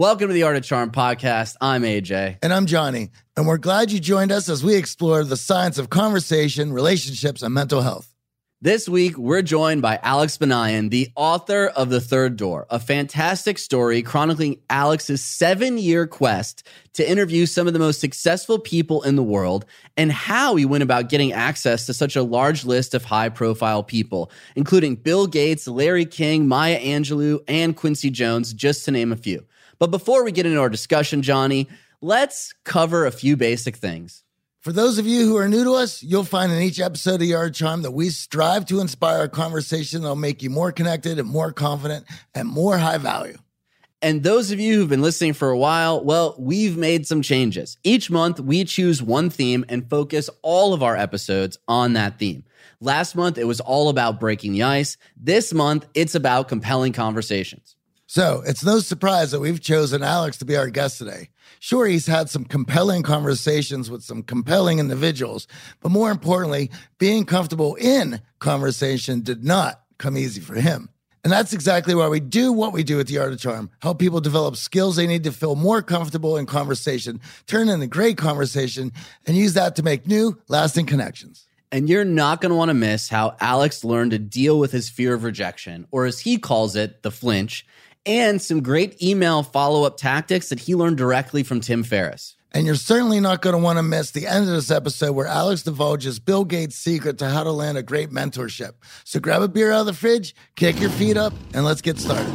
Welcome to the Art of Charm podcast. I'm AJ. And I'm Johnny. And we're glad you joined us as we explore the science of conversation, relationships, and mental health. This week, we're joined by Alex Banayan, the author of The Third Door, a fantastic story chronicling Alex's seven year quest to interview some of the most successful people in the world and how he went about getting access to such a large list of high profile people, including Bill Gates, Larry King, Maya Angelou, and Quincy Jones, just to name a few. But before we get into our discussion, Johnny, let's cover a few basic things. For those of you who are new to us, you'll find in each episode of Yard Charm that we strive to inspire a conversation that'll make you more connected and more confident and more high value. And those of you who've been listening for a while, well, we've made some changes. Each month, we choose one theme and focus all of our episodes on that theme. Last month, it was all about breaking the ice. This month, it's about compelling conversations. So it's no surprise that we've chosen Alex to be our guest today. Sure, he's had some compelling conversations with some compelling individuals, but more importantly, being comfortable in conversation did not come easy for him. And that's exactly why we do what we do at the Art of Charm help people develop skills they need to feel more comfortable in conversation, turn into great conversation, and use that to make new, lasting connections. And you're not going to want to miss how Alex learned to deal with his fear of rejection, or as he calls it, the flinch, and some great email follow up tactics that he learned directly from Tim Ferriss. And you're certainly not going to want to miss the end of this episode where Alex divulges Bill Gates' secret to how to land a great mentorship. So grab a beer out of the fridge, kick your feet up, and let's get started.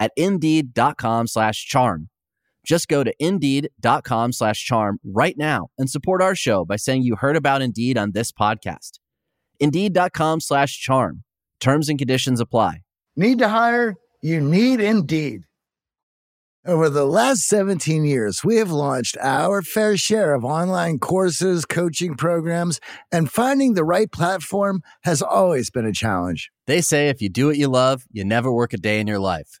at indeed.com slash charm. Just go to indeed.com slash charm right now and support our show by saying you heard about Indeed on this podcast. Indeed.com slash charm. Terms and conditions apply. Need to hire? You need Indeed. Over the last 17 years, we have launched our fair share of online courses, coaching programs, and finding the right platform has always been a challenge. They say if you do what you love, you never work a day in your life.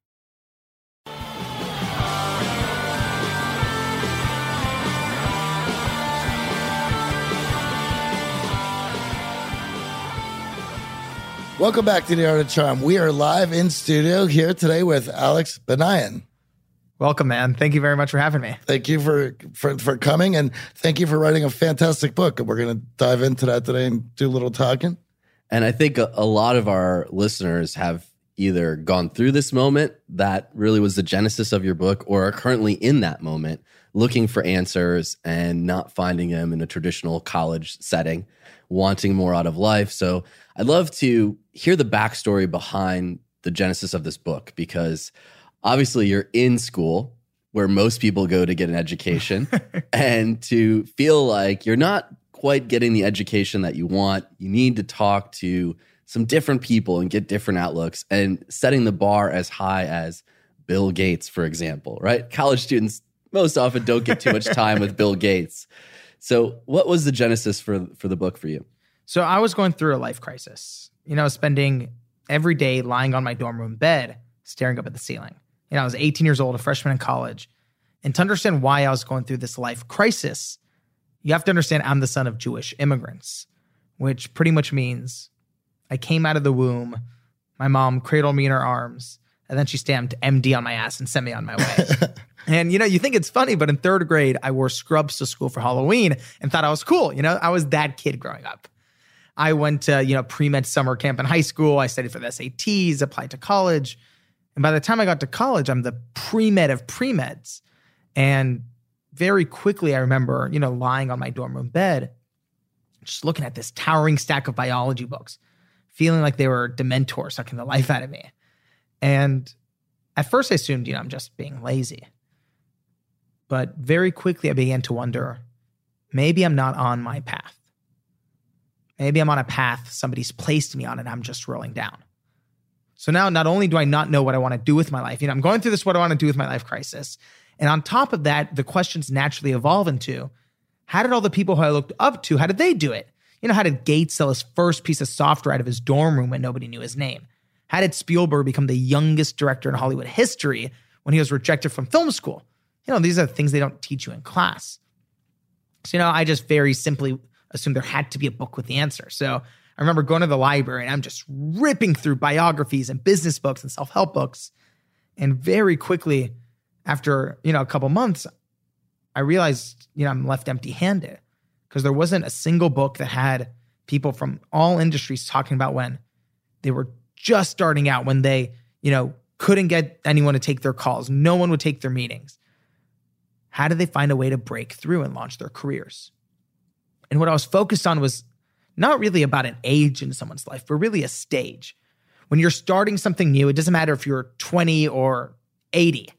Welcome back to the Art of Charm. We are live in studio here today with Alex Banayan. Welcome, man. Thank you very much for having me. Thank you for, for for coming and thank you for writing a fantastic book. We're going to dive into that today and do a little talking. And I think a, a lot of our listeners have either gone through this moment that really was the genesis of your book or are currently in that moment looking for answers and not finding them in a traditional college setting, wanting more out of life. So I'd love to hear the backstory behind the genesis of this book because obviously you're in school where most people go to get an education and to feel like you're not quite getting the education that you want, you need to talk to some different people and get different outlooks and setting the bar as high as Bill Gates, for example, right? College students most often don't get too much time with Bill Gates. So, what was the genesis for for the book for you? So, I was going through a life crisis. You know, spending every day lying on my dorm room bed, staring up at the ceiling. You know, I was 18 years old, a freshman in college. And to understand why I was going through this life crisis, you have to understand I'm the son of Jewish immigrants, which pretty much means I came out of the womb, my mom cradled me in her arms, and then she stamped MD on my ass and sent me on my way. and you know, you think it's funny, but in third grade, I wore scrubs to school for Halloween and thought I was cool. You know, I was that kid growing up. I went to, you know, pre med summer camp in high school. I studied for the SATs, applied to college. And by the time I got to college, I'm the pre med of pre meds. And very quickly, I remember, you know, lying on my dorm room bed, just looking at this towering stack of biology books, feeling like they were Dementor sucking the life out of me. And at first, I assumed, you know, I'm just being lazy. But very quickly, I began to wonder maybe I'm not on my path. Maybe I'm on a path somebody's placed me on and I'm just rolling down. So now not only do I not know what I want to do with my life, you know, I'm going through this what I want to do with my life crisis. And on top of that, the questions naturally evolve into how did all the people who I looked up to, how did they do it? You know, how did Gates sell his first piece of software out of his dorm room when nobody knew his name? How did Spielberg become the youngest director in Hollywood history when he was rejected from film school? You know, these are things they don't teach you in class. So, you know, I just very simply assumed there had to be a book with the answer. So I remember going to the library and I'm just ripping through biographies and business books and self-help books. And very quickly, after, you know, a couple months, I realized, you know, I'm left empty-handed because there wasn't a single book that had people from all industries talking about when they were just starting out, when they, you know, couldn't get anyone to take their calls, no one would take their meetings. How did they find a way to break through and launch their careers? And what I was focused on was not really about an age in someone's life, but really a stage. When you're starting something new, it doesn't matter if you're 20 or 80.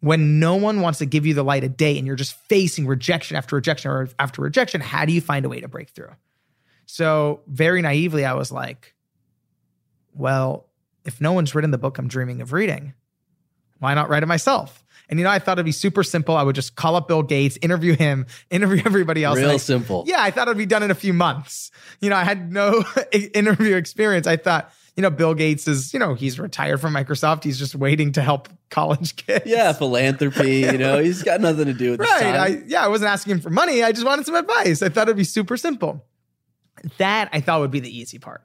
When no one wants to give you the light of day and you're just facing rejection after rejection or after rejection, how do you find a way to break through? So, very naively, I was like, well, if no one's written the book I'm dreaming of reading, why not write it myself? And you know, I thought it'd be super simple. I would just call up Bill Gates, interview him, interview everybody else. Real I, simple. Yeah, I thought it'd be done in a few months. You know, I had no interview experience. I thought, you know, Bill Gates is, you know, he's retired from Microsoft. He's just waiting to help college kids. Yeah, philanthropy. You know, he's got nothing to do with right. I, yeah, I wasn't asking him for money. I just wanted some advice. I thought it'd be super simple. That I thought would be the easy part.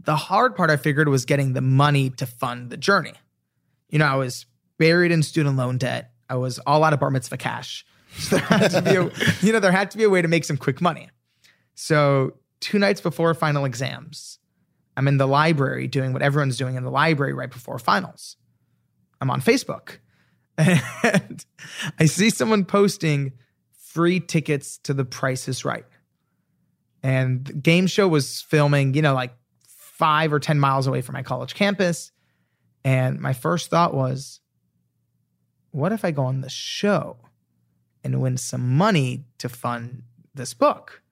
The hard part I figured was getting the money to fund the journey. You know, I was buried in student loan debt. I was all out of bar mitzvah cash. So there had to be a, you know, there had to be a way to make some quick money. So two nights before final exams, I'm in the library doing what everyone's doing in the library right before finals. I'm on Facebook and I see someone posting free tickets to the Price is Right. And the game show was filming, you know, like five or 10 miles away from my college campus. And my first thought was, what if I go on the show and win some money to fund this book?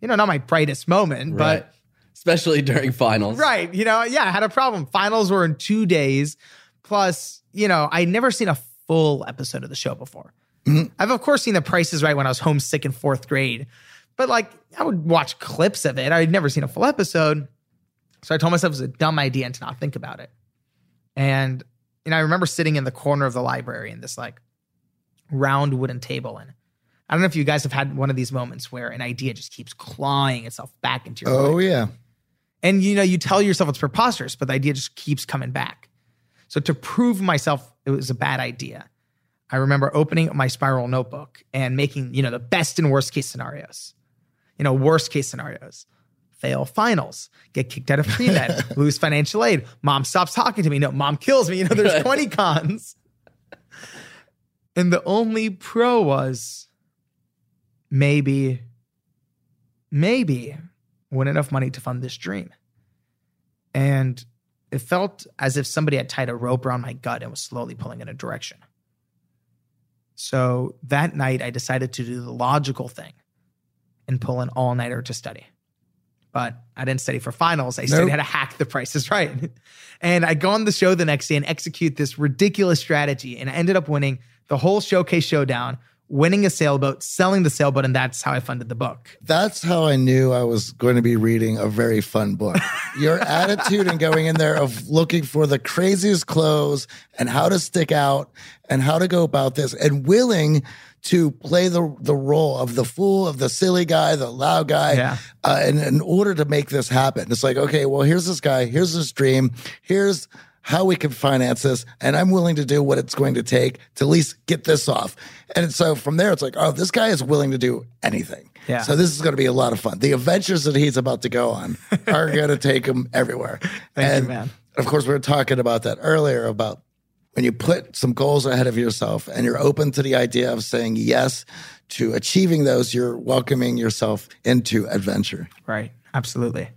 You know, not my brightest moment, Right. but Especially during finals. right. You know, yeah, I had a problem. Finals were in two days. Plus, you know, I'd never seen a full episode of the show before. Mm-hmm. I've of course seen The Price is Right when I was homesick in fourth grade, but like I would watch clips of it. I'd never seen a full episode. So I told myself it was a dumb idea and to not think about it. And know, I remember sitting in the corner of the library in this like round wooden table. And I don't know if you guys have had one of these moments where an idea just keeps clawing itself back into your Oh mind. yeah. And you know, you tell yourself it's preposterous, but the idea just keeps coming back. So to prove myself it was a bad idea, I remember opening my spiral notebook and making, you know, the best and worst case scenarios. You know, worst case scenarios. Fail finals, get kicked out of pre-med, lose financial aid, mom stops talking to me. No, mom kills me. You know, there's 20 cons. And the only pro was maybe, maybe win enough money to fund this dream. And it felt as if somebody had tied a rope around my gut and was slowly pulling in a direction. So that night, I decided to do the logical thing and pull an all nighter to study. But I didn't study for finals. I studied how to hack the prices right. And I go on the show the next day and execute this ridiculous strategy. And I ended up winning the whole showcase showdown, winning a sailboat, selling the sailboat. And that's how I funded the book. That's how I knew I was going to be reading a very fun book. Your attitude and going in there of looking for the craziest clothes and how to stick out and how to go about this and willing to play the the role of the fool, of the silly guy, the loud guy, Yeah. uh, in, in order to make this happen. It's like, okay, well, here's this guy, here's this dream, here's how we can finance this, and I'm willing to do what it's going to take to at least get this off. And so from there, it's like, oh, this guy is willing to do anything. Yeah. So this is going to be a lot of fun. The adventures that he's about to go on are going to take him everywhere. Thank you, and man. Of course, we were talking about that earlier about when you put some goals ahead of yourself and you're open to the idea of saying yes to achieving those, you're welcoming yourself into adventure. Right. Absolutely.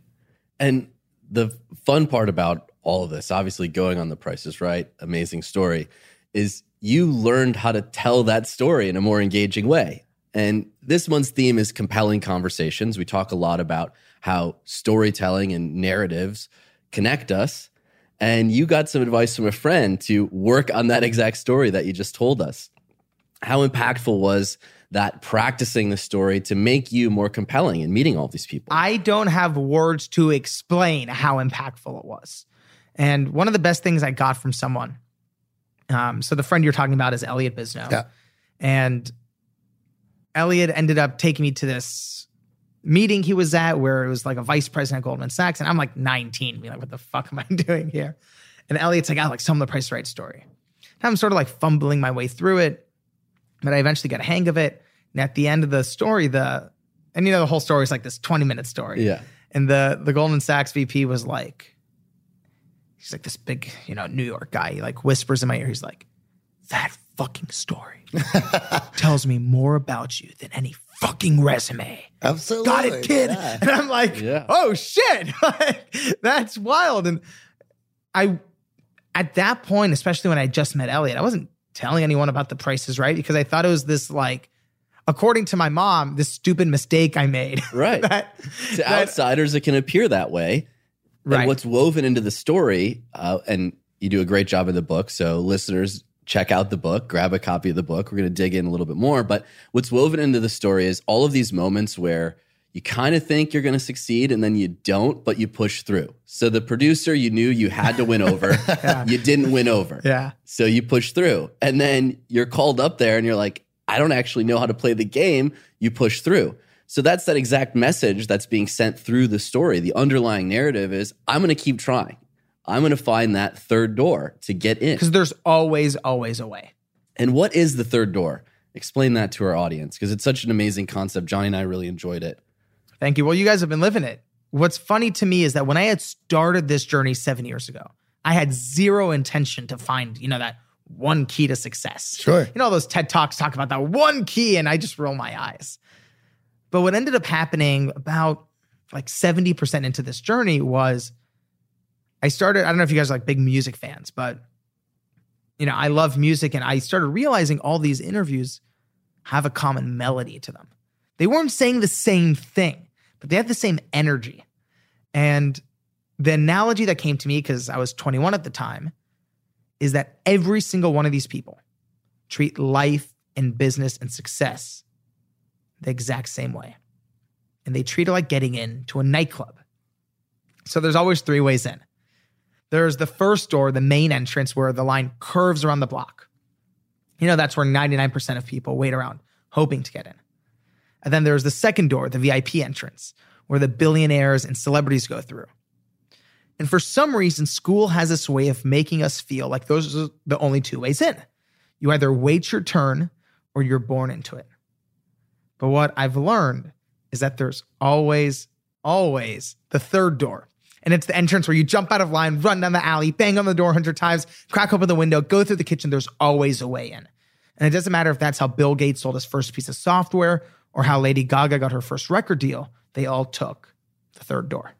And the fun part about all of this, obviously going on the Price is Right, amazing story, is you learned how to tell that story in a more engaging way. And this month's theme is compelling conversations. We talk a lot about how storytelling and narratives connect us. And you got some advice from a friend to work on that exact story that you just told us. How impactful was that practicing the story to make you more compelling and meeting all these people? I don't have words to explain how impactful it was. And one of the best things I got from someone, um, so the friend you're talking about is Elliot Bisnow. Yeah. And Elliot ended up taking me to this meeting he was at where it was like a vice president at Goldman Sachs. And I'm like 19, being like, what the fuck am I doing here? And Elliot's like, I like some of the price right story. And I'm sort of like fumbling my way through it, but I eventually got a hang of it. And at the end of the story, the and you know the whole story is like this 20 minute story. Yeah. And the the Goldman Sachs VP was like, he's like this big, you know, New York guy. He like whispers in my ear. He's like, that fucking story tells me more about you than any fucking resume. Absolutely. Got it, kid. Yeah. And I'm like, Yeah. oh shit. that's wild. And I at that point, especially when I just met Elliot, I wasn't telling anyone about the Price is Right because I thought it was this like, according to my mom, this stupid mistake I made. Right. that, to that- outsiders, it can appear that way. Right. And what's woven into the story, uh, and you do a great job in the book. So, listeners, check out the book, grab a copy of the book. We're going to dig in a little bit more. But what's woven into the story is all of these moments where you kind of think you're going to succeed and then you don't, but you push through. So, the producer you knew you had to win over, you didn't win over. yeah. So you push through. And then you're called up there and you're like, I don't actually know how to play the game. You push through. So that's that exact message that's being sent through the story. The underlying narrative is I'm going to keep trying. I'm going to find that third door to get in. Because there's always, always a way. And what is the third door? Explain that to our audience because it's such an amazing concept. Johnny and I really enjoyed it. Thank you. Well, you guys have been living it. What's funny to me is that when I had started this journey seven years ago, I had zero intention to find, you know, that one key to success. Sure. You know, all those TED Talks talk about that one key, and I just roll my eyes. But what ended up happening about like 70% into this journey was I started, I don't know if you guys are like big music fans, but you know, I love music and I started realizing all these interviews have a common melody to them. They weren't saying the same thing, but they had the same energy. And the analogy that came to me, because I was 21 at the time, is that every single one of these people treat life and business and success the exact same way. And they treat it like getting into a nightclub. So there's always three ways in. There's the first door, the main entrance, where the line curves around the block. You know, that's where 99% of people wait around hoping to get in. And then there's the second door, the VIP entrance, where the billionaires and celebrities go through. And for some reason, school has this way of making us feel like those are the only two ways in. You either wait your turn or you're born into it. But what I've learned is that there's always, always the third door. And it's the entrance where you jump out of line, run down the alley, bang on the door 100 times, crack open the window, go through the kitchen. There's always a way in. And it doesn't matter if that's how Bill Gates sold his first piece of software or how Lady Gaga got her first record deal, they all took the third door.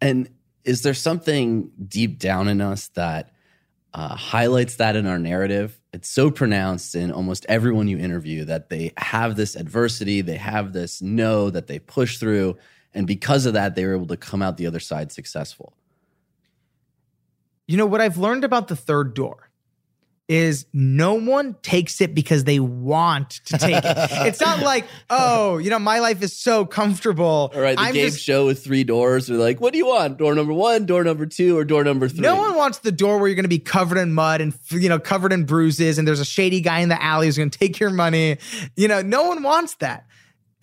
And is there something deep down in us that uh, highlights that in our narrative? It's so pronounced in almost everyone you interview that they have this adversity, they have this no that they push through. And because of that, they were able to come out the other side successful. You know, what I've learned about the third door is no one takes it because they want to take it. it's not like, oh, you know, my life is so comfortable. All right, the I'm game just- show with three doors. They're like, what do you want? Door number one, door number two, or door number three? No one wants the door where you're going to be covered in mud and you know covered in bruises, and there's a shady guy in the alley who's going to take your money. You know, no one wants that.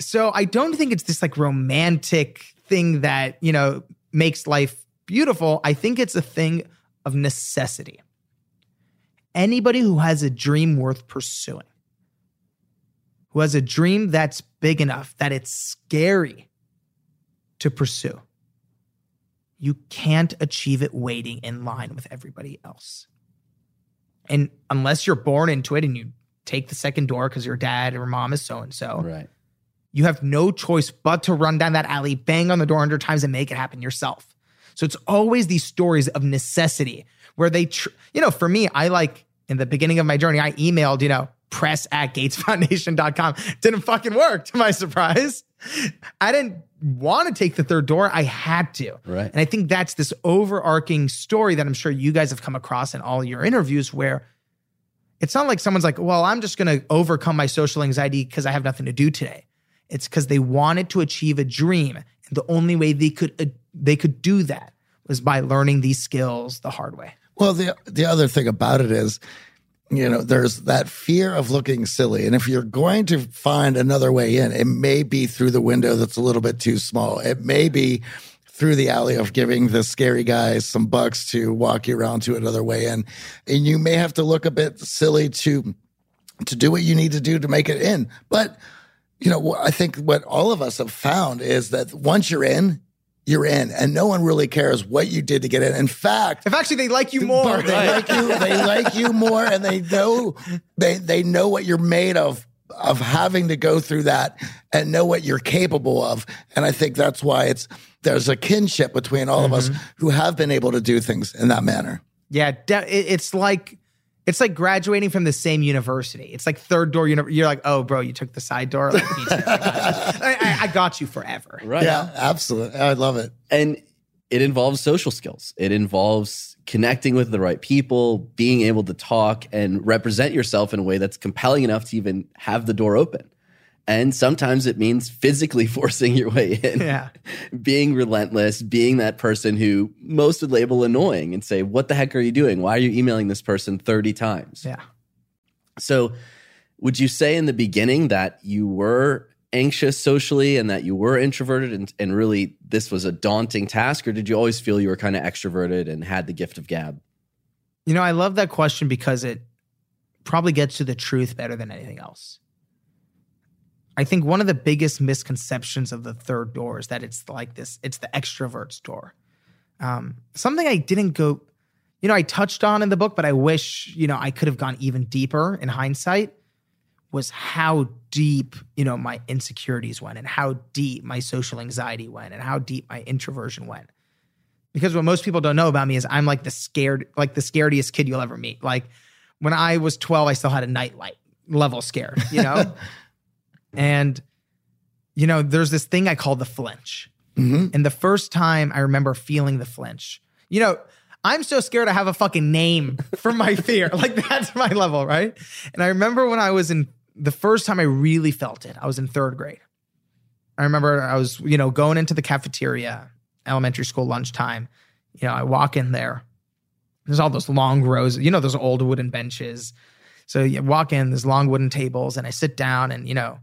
So I don't think it's this like romantic thing that you know makes life beautiful. I think it's a thing of necessity. Anybody who has a dream worth pursuing, who has a dream that's big enough that it's scary to pursue, you can't achieve it waiting in line with everybody else. And unless you're born into it and you take the second door because your dad or mom is so and so, Right. You have no choice but to run down that alley, bang on the door 100 times, and make it happen yourself. So it's always these stories of necessity where they, tr- you know, for me, I like in the beginning of my journey, I emailed, you know, press at gatesfoundation.com. Didn't fucking work to my surprise. I didn't want to take the third door. I had to. Right. And I think that's this overarching story that I'm sure you guys have come across in all your interviews where it's not like someone's like, well, I'm just going to overcome my social anxiety because I have nothing to do today. It's because they wanted to achieve a dream. And the only way they could uh, they could do that was by learning these skills the hard way. Well, the the other thing about it is, you know, there's that fear of looking silly, and if you're going to find another way in, it may be through the window that's a little bit too small. It may be through the alley of giving the scary guys some bucks to walk you around to another way in, and you may have to look a bit silly to to do what you need to do to make it in, but. You know, I think what all of us have found is that once you're in, you're in, and no one really cares what you did to get in. In fact, If actually they like you more, but they like you. They like you more, and they know they they know what you're made of of having to go through that and know what you're capable of. And I think that's why it's there's a kinship between all of us mm-hmm. who have been able to do things in that manner. Yeah, it's like it's like graduating from the same university. It's like third door. Uni- you're like, oh, bro, you took the side door. Like, me. I, got you. I, I- I got you forever. Right. Yeah, absolutely. I love it. And it involves social skills. It involves connecting with the right people, being able to talk and represent yourself in a way that's compelling enough to even have the door open. And sometimes it means physically forcing your way in, Yeah. being relentless, being that person who most would label annoying and say, What the heck are you doing? Why are you emailing this person 30 times? Yeah. So, would you say in the beginning that you were anxious socially and that you were introverted and, and really this was a daunting task, or did you always feel you were kind of extroverted and had the gift of gab? You know, I love that question because it probably gets to the truth better than anything else. I think one of the biggest misconceptions of the third door is that it's like this, it's the extrovert's door. Um, something I didn't go, you know, I touched on in the book, but I wish, you know, I could have gone even deeper in hindsight was how deep, you know, my insecurities went and how deep my social anxiety went and how deep my introversion went because what most people don't know about me is I'm like the scared, like the scariest kid you'll ever meet. Like when I was 12, I still had a nightlight level scared, you know? and, you know, there's this thing I call the flinch. hmm And the first time I remember feeling the flinch, you know, I'm so scared I have a fucking name for my fear. like that's my level, right? And I remember when I was in the first time I really felt it, I was in third grade. I remember I was, you know, going into the cafeteria, elementary school lunchtime. You know, I walk in there. There's all those long rows, you know, those old wooden benches. So you walk in, there's long wooden tables, and I sit down, and you know,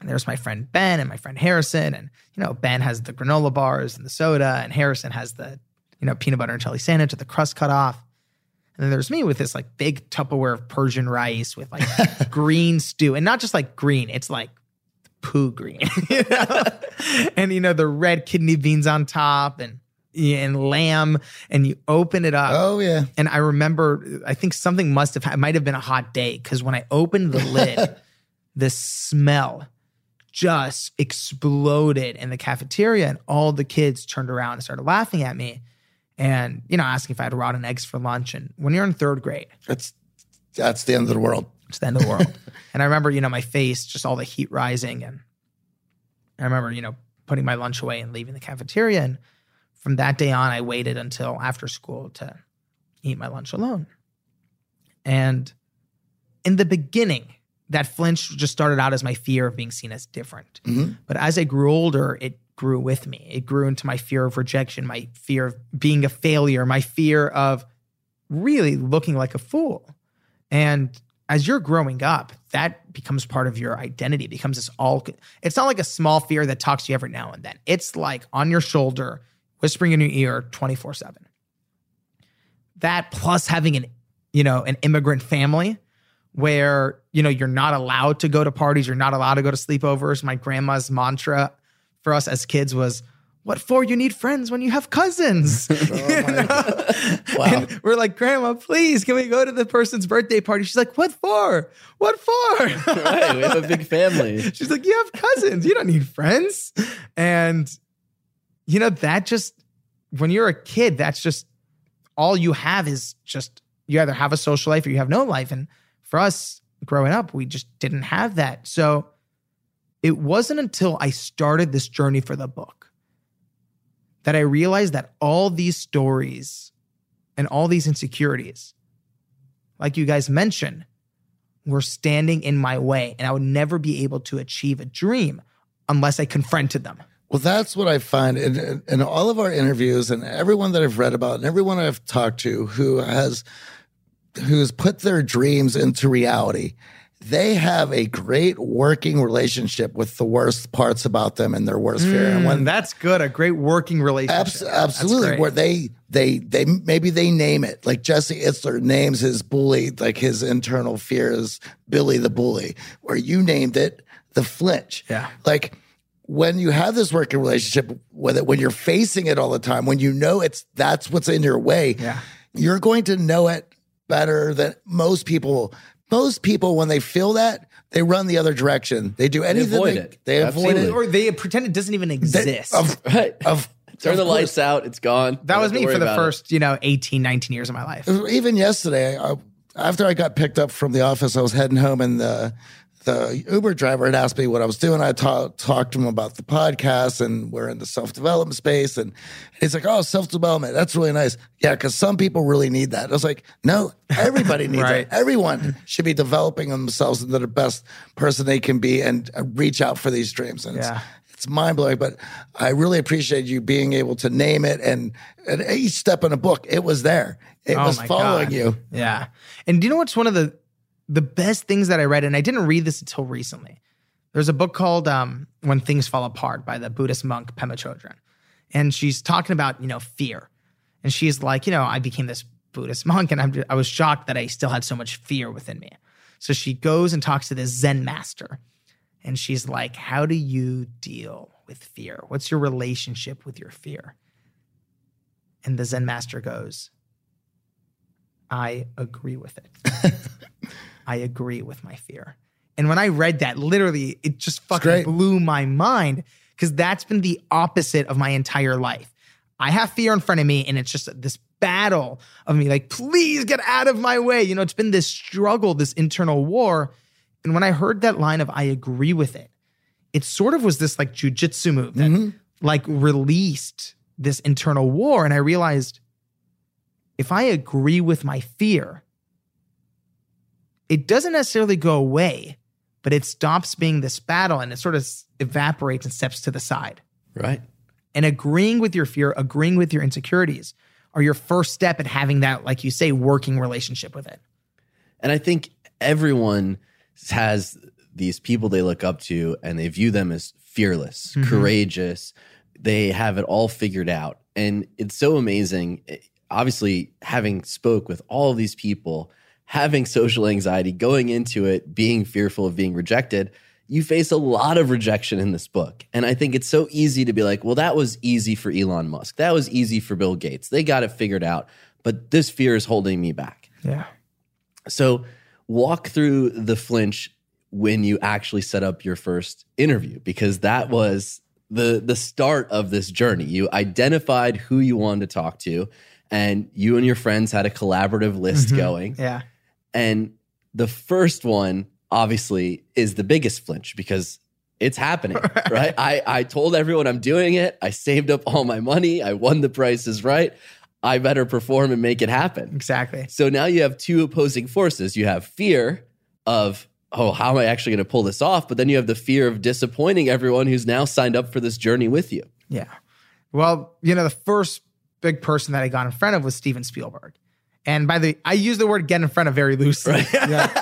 and there's my friend Ben and my friend Harrison, and you know, Ben has the granola bars and the soda, and Harrison has the, you know, peanut butter and jelly sandwich with the crust cut off. And then there's me with this like big Tupperware of Persian rice with like green stew, and not just like green, it's like poo green, you know? and you know the red kidney beans on top, and and lamb, and you open it up. Oh yeah. And I remember, I think something must have, it might have been a hot day because when I opened the lid, the smell just exploded in the cafeteria, and all the kids turned around and started laughing at me, and you know, asking if I had rotten eggs for lunch. And when you're in third grade, That's that's the end of the world. it's the end of the world. and I remember, you know, my face, just all the heat rising, and I remember, you know, putting my lunch away and leaving the cafeteria. And from that day on, I waited until after school to eat my lunch alone. And in the beginning, that flinch just started out as my fear of being seen as different. Mm-hmm. But as I grew older, it grew with me. It grew into my fear of rejection, my fear of being a failure, my fear of really looking like a fool. And as you're growing up, that becomes part of your identity. It becomes this all. It's not like a small fear that talks to you every now and then. It's like on your shoulder, whispering in your ear, twenty four seven. That plus having an, you know, an immigrant family, where you know you're not allowed to go to parties, you're not allowed to go to sleepovers. My grandma's mantra for us as kids was, "What for? You need friends when you have cousins." Oh you know? And we're like, Grandma, please, can we go to the person's birthday party? She's like, What for? What for? right, we have a big family. She's like, You have cousins. You don't need friends. And, you know, that just, when you're a kid, that's just all you have is just, you either have a social life or you have no life. And for us growing up, we just didn't have that. So it wasn't until I started this journey for the book that I realized that all these stories and all these insecurities, like you guys mentioned, were standing in my way and I would never be able to achieve a dream unless I confronted them. Well, that's what I find in, in all of our interviews and everyone that I've read about and everyone I've talked to who has who's put their dreams into reality. They have a great working relationship with the worst parts about them and their worst fear. And when mm, that's good, a great working relationship. Abs- absolutely. Where they they they maybe they name it like Jesse Itzler names his bully like his internal fear is Billy the bully, where you named it the flinch. Yeah. Like when you have this working relationship with it, when you're facing it all the time, when you know it's that's what's in your way, Yeah. you're going to know it better than most people. Most people, when they feel that, they run the other direction. They do anything. avoid they, it. They avoid Absolutely. it. or they pretend it doesn't even They- exist. of, Right. of Turn of the course. lights out. It's gone. that Don't was me for the about it. first, you know, 18, 19 years of my life. even yesterday, I, after I got picked up from the office, I was heading home, and the the Uber driver had asked me what I was doing. I ta- talked to him about the podcast, and we're in the self development space, and he's like, "Oh, self development, that's really nice." Yeah, because some people really need that. I was like, "No, everybody needs Right. it. Everyone should be developing themselves into the best person they can be, and uh, reach out for these dreams." And Yeah. it's, it's mind blowing, but I really appreciate you being able to name it and, at each step in a book, it was there. It Oh was following God. you. Yeah. And do you know what's one of the the best things that I read? And I didn't read this until recently. There's a book called um, When Things Fall Apart by the Buddhist monk Pema Chodron. And she's talking about, you know, fear. And she's like, you know, I became this Buddhist monk and I'm, I was shocked that I still had so much fear within me. So she goes and talks to this Zen master. And she's like, How do you deal with fear? What's your relationship with your fear? And the Zen master goes, I agree with it. I agree with my fear. And when I read that, literally, it just fucking blew my mind because that's been the opposite of my entire life. I have fear in front of me, and it's just this battle of me, like, please get out of my way. You know, it's been this struggle, this internal war. And when I heard that line of I agree with it, it sort of was this like jujitsu move that mm-hmm. like released this internal war. And I realized if I agree with my fear, it doesn't necessarily go away, but it stops being this battle and it sort of evaporates and steps to the side. Right. And agreeing with your fear, agreeing with your insecurities are your first step at having that, like you say, working relationship with it. And I think everyone has these people they look up to and they view them as fearless, Mhm. courageous. They have it all figured out. And it's so amazing. eh, Obviously, having spoke with all of these people, having social anxiety, going into it, being fearful of being rejected, you face a lot of rejection in this book. And I think it's so easy to be like, well, that was easy for Elon Musk. That was easy for Bill Gates. They got it figured out. But this fear is holding me back. Yeah. So, walk through the flinch when you actually set up your first interview because that was the the start of this journey. You identified who you wanted to talk to and you and your friends had a collaborative list Mhm. going. Yeah. And the first one obviously is the biggest flinch because it's happening, right? I, I told everyone I'm doing it. I saved up all my money. I won the Price is Right. I better perform and make it happen. Exactly. So now you have two opposing forces. You have fear of, oh, how am I actually going to pull this off? But then you have the fear of disappointing everyone who's now signed up for this journey with you. Yeah. Well, you know, the first big person that I got in front of was Steven Spielberg. And by the I use the word get in front of very loosely. Yeah.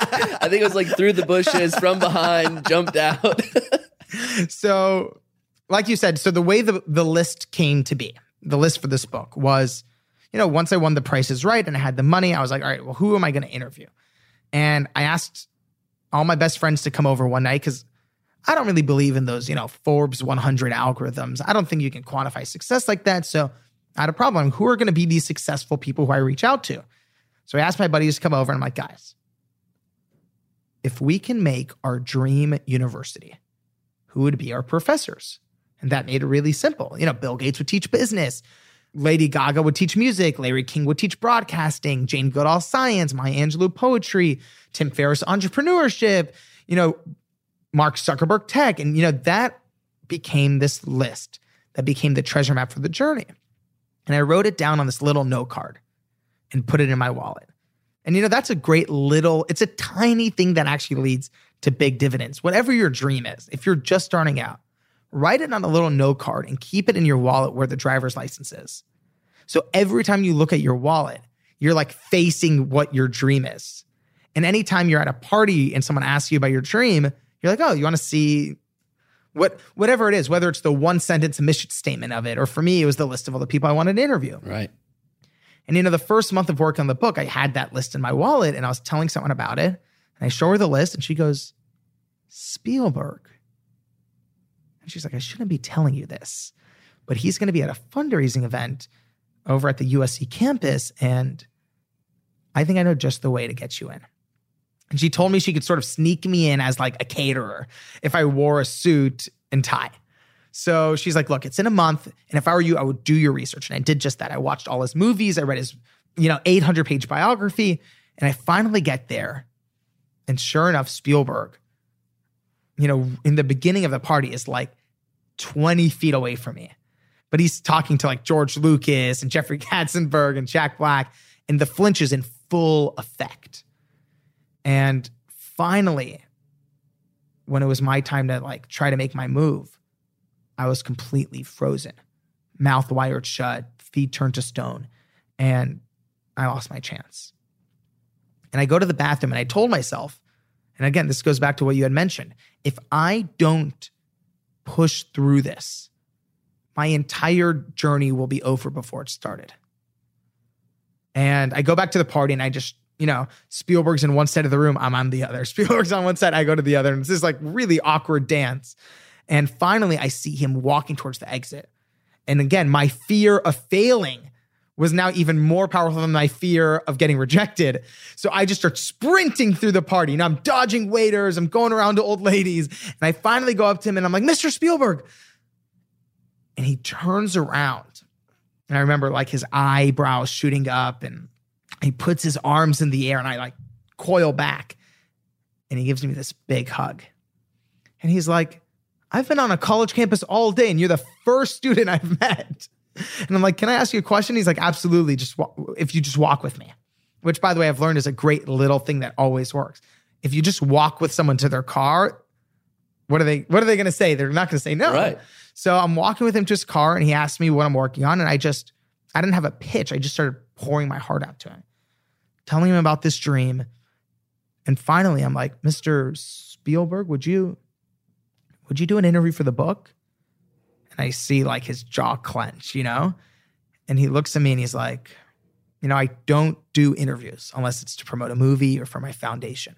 I think it was like through the bushes, from behind, jumped out. so, like you said, so the way the, the list came to be, the list for this book was, you know, once I won the Price is Right and I had the money, I was like, all right, well, who am I going to interview? And I asked all my best friends to come over one night because I don't really believe in those, you know, Forbes 100 algorithms. I don't think you can quantify success like that. So I had a problem. Who are going to be these successful people who I reach out to? So I asked my buddies to come over and I'm like, guys, if we can make our dream university, who would be our professors? And that made it really simple. You know, Bill Gates would teach business. Lady Gaga would teach music. Larry King would teach broadcasting. Jane Goodall science. Maya Angelou poetry. Tim Ferriss entrepreneurship. You know, Mark Zuckerberg tech. And, you know, that became this list that became the treasure map for the journey. And I wrote it down on this little note card and put it in my wallet. And, you know, that's a great little, it's a tiny thing that actually leads to big dividends. Whatever your dream is, if you're just starting out, write it on a little note card and keep it in your wallet where the driver's license is. So every time you look at your wallet, you're like facing what your dream is. And anytime you're at a party and someone asks you about your dream, you're like, oh, you want to see what whatever it is, whether it's the one sentence mission statement of it, or for me, it was the list of all the people I wanted to interview. right. And you know, the first month of work on the book, I had that list in my wallet and I was telling someone about it. And I show her the list and she goes, Spielberg. And she's like, I shouldn't be telling you this, but he's going to be at a fundraising event over at the USC campus. And I think I know just the way to get you in. And she told me she could sort of sneak me in as like a caterer if I wore a suit and tie. So she's like, look, it's in a month. And if I were you, I would do your research. And I did just that. I watched all his movies. I read his, you know, 800 page biography. And I finally get there. And sure enough, Spielberg, you know, in the beginning of the party is like 20 feet away from me. But he's talking to like George Lucas and Jeffrey Katzenberg and Jack Black. And the flinch is in full effect. And finally, when it was my time to like try to make my move, I was completely frozen, mouth wired shut, feet turned to stone, and I lost my chance. And I go to the bathroom and I told myself, and again, this goes back to what you had mentioned if I don't push through this, my entire journey will be over before it started. And I go back to the party and I just, you know, Spielberg's in one side of the room, I'm on the other. Spielberg's on one side, I go to the other. And it's this like really awkward dance. And finally, I see him walking towards the exit. And again, my fear of failing was now even more powerful than my fear of getting rejected. So I just start sprinting through the party. And I'm dodging waiters, I'm going around to old ladies. And I finally go up to him and I'm like, Mr. Spielberg. And he turns around. And I remember like his eyebrows shooting up and he puts his arms in the air and I like coil back. And he gives me this big hug. And he's like, I've been on a college campus all day and you're the first student I've met. And I'm like, can I ask you a question? He's like, absolutely. Just wa- if you just walk with me, which by the way, I've learned is a great little thing that always works. If you just walk with someone to their car, what are they, what are they going to say? They're not going to say no. Right. So I'm walking with him to his car and he asked me what I'm working on. And I just, I didn't have a pitch. I just started pouring my heart out to him, telling him about this dream. And finally, I'm like, Mr. Spielberg, would you, would you do an interview for the book? And I see like his jaw clench, you know? And he looks at me and he's like, you know, I don't do interviews unless it's to promote a movie or for my foundation.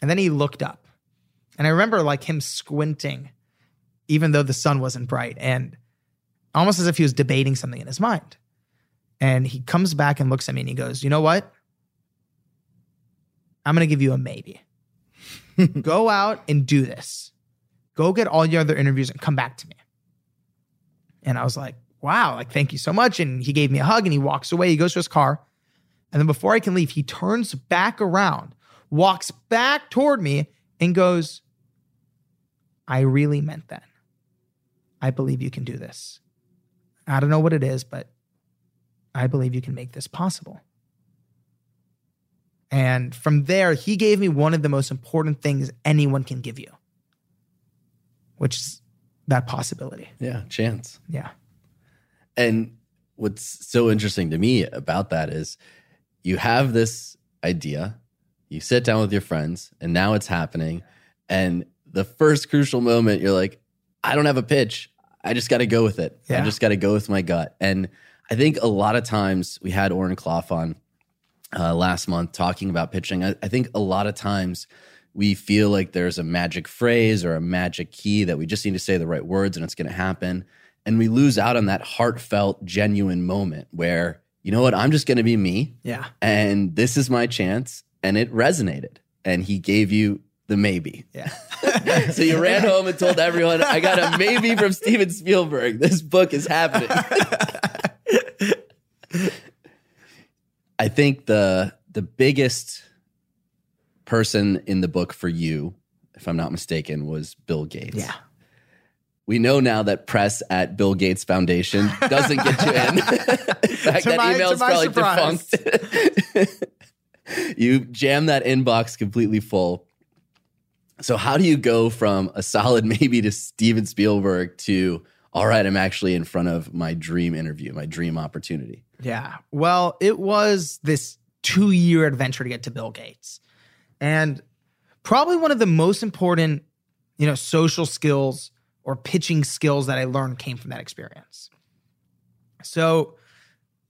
And then he looked up. And I remember like him squinting, even though the sun wasn't bright, and almost as if he was debating something in his mind. And he comes back and looks at me and he goes, You know what? I'm going to give you a maybe. Go out and do this. Go get all your other interviews and come back to me. And I was like, wow, like, thank you so much. And he gave me a hug and he walks away. He goes to his car. And then before I can leave, he turns back around, walks back toward me, and goes, I really meant that. I believe you can do this. I don't know what it is, but I believe you can make this possible. And from there, he gave me one of the most important things anyone can give you, which is that possibility. Yeah, chance. Yeah. And what's so interesting to me about that is you have this idea, you sit down with your friends, and now it's happening. And the first crucial moment, you're like, I don't have a pitch. I just got to go with it. I just got to go with my gut. And I think a lot of times we had Oren Klaff on uh, last month talking about pitching. I, I think a lot of times we feel like there's a magic phrase or a magic key that we just need to say the right words and it's going to happen. And we lose out on that heartfelt, genuine moment where, you know what, I'm just going to be me Yeah. and this is my chance. And it resonated. And he gave you the maybe. Yeah. So you ran home and told everyone, I got a maybe from Steven Spielberg. This book is happening. I think the the biggest person in the book for you, if I'm not mistaken, was Bill Gates. yeah. We know now that press at Bill Gates Foundation doesn't get you in. in fact, that my- email is probably surprise. defunct. you jam that inbox completely full. So how do you go from a solid maybe to Steven Spielberg to all right, I'm actually in front of my dream interview, my dream opportunity? Yeah. Well, it was this two year adventure to get to Bill Gates. And probably one of the most important, you know, social skills or pitching skills that I learned came from that experience. So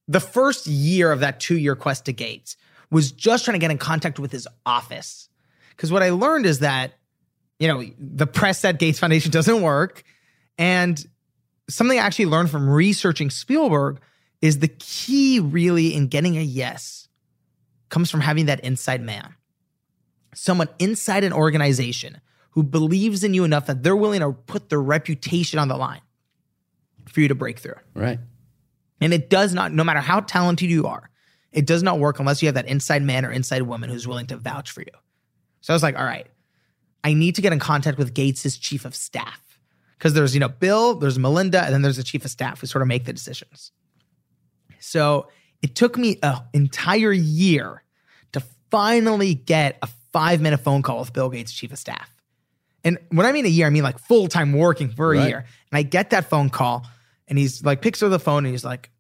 the first year of that two year quest to Gates was just trying to get in contact with his office. Because what I learned is that, you know, the press at Gates Foundation doesn't work. And something I actually learned from researching Spielberg is the key really in getting a yes comes from having that inside man. Someone inside an organization who believes in you enough that they're willing to put their reputation on the line for you to break through. Right. And it does not, no matter how talented you are, it does not work unless you have that inside man or inside woman who's willing to vouch for you. So I was like, all right, I need to get in contact with Gates's chief of staff. Because there's, you know, Bill, there's Melinda, and then there's the chief of staff who sort of make the decisions. So it took me an entire year to finally get a five minute phone call with Bill Gates' chief of staff. And when I mean a year, I mean like full time working for a Right. year. And I get that phone call, and he's like, picks up the phone, and he's like,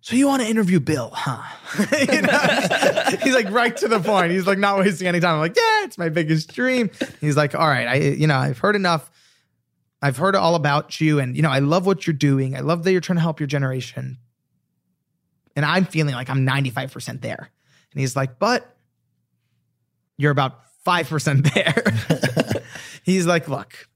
so you want to interview Bill, huh? You know? he's like right to the point. He's like not wasting any time. I'm like, yeah, it's my biggest dream. He's like, all right, I, you know, I've heard enough. I've heard all about you, and you know, I love what you're doing. I love that you're trying to help your generation. And I'm feeling like I'm 95% there. And he's like, but you're about 5% there. he's like, look,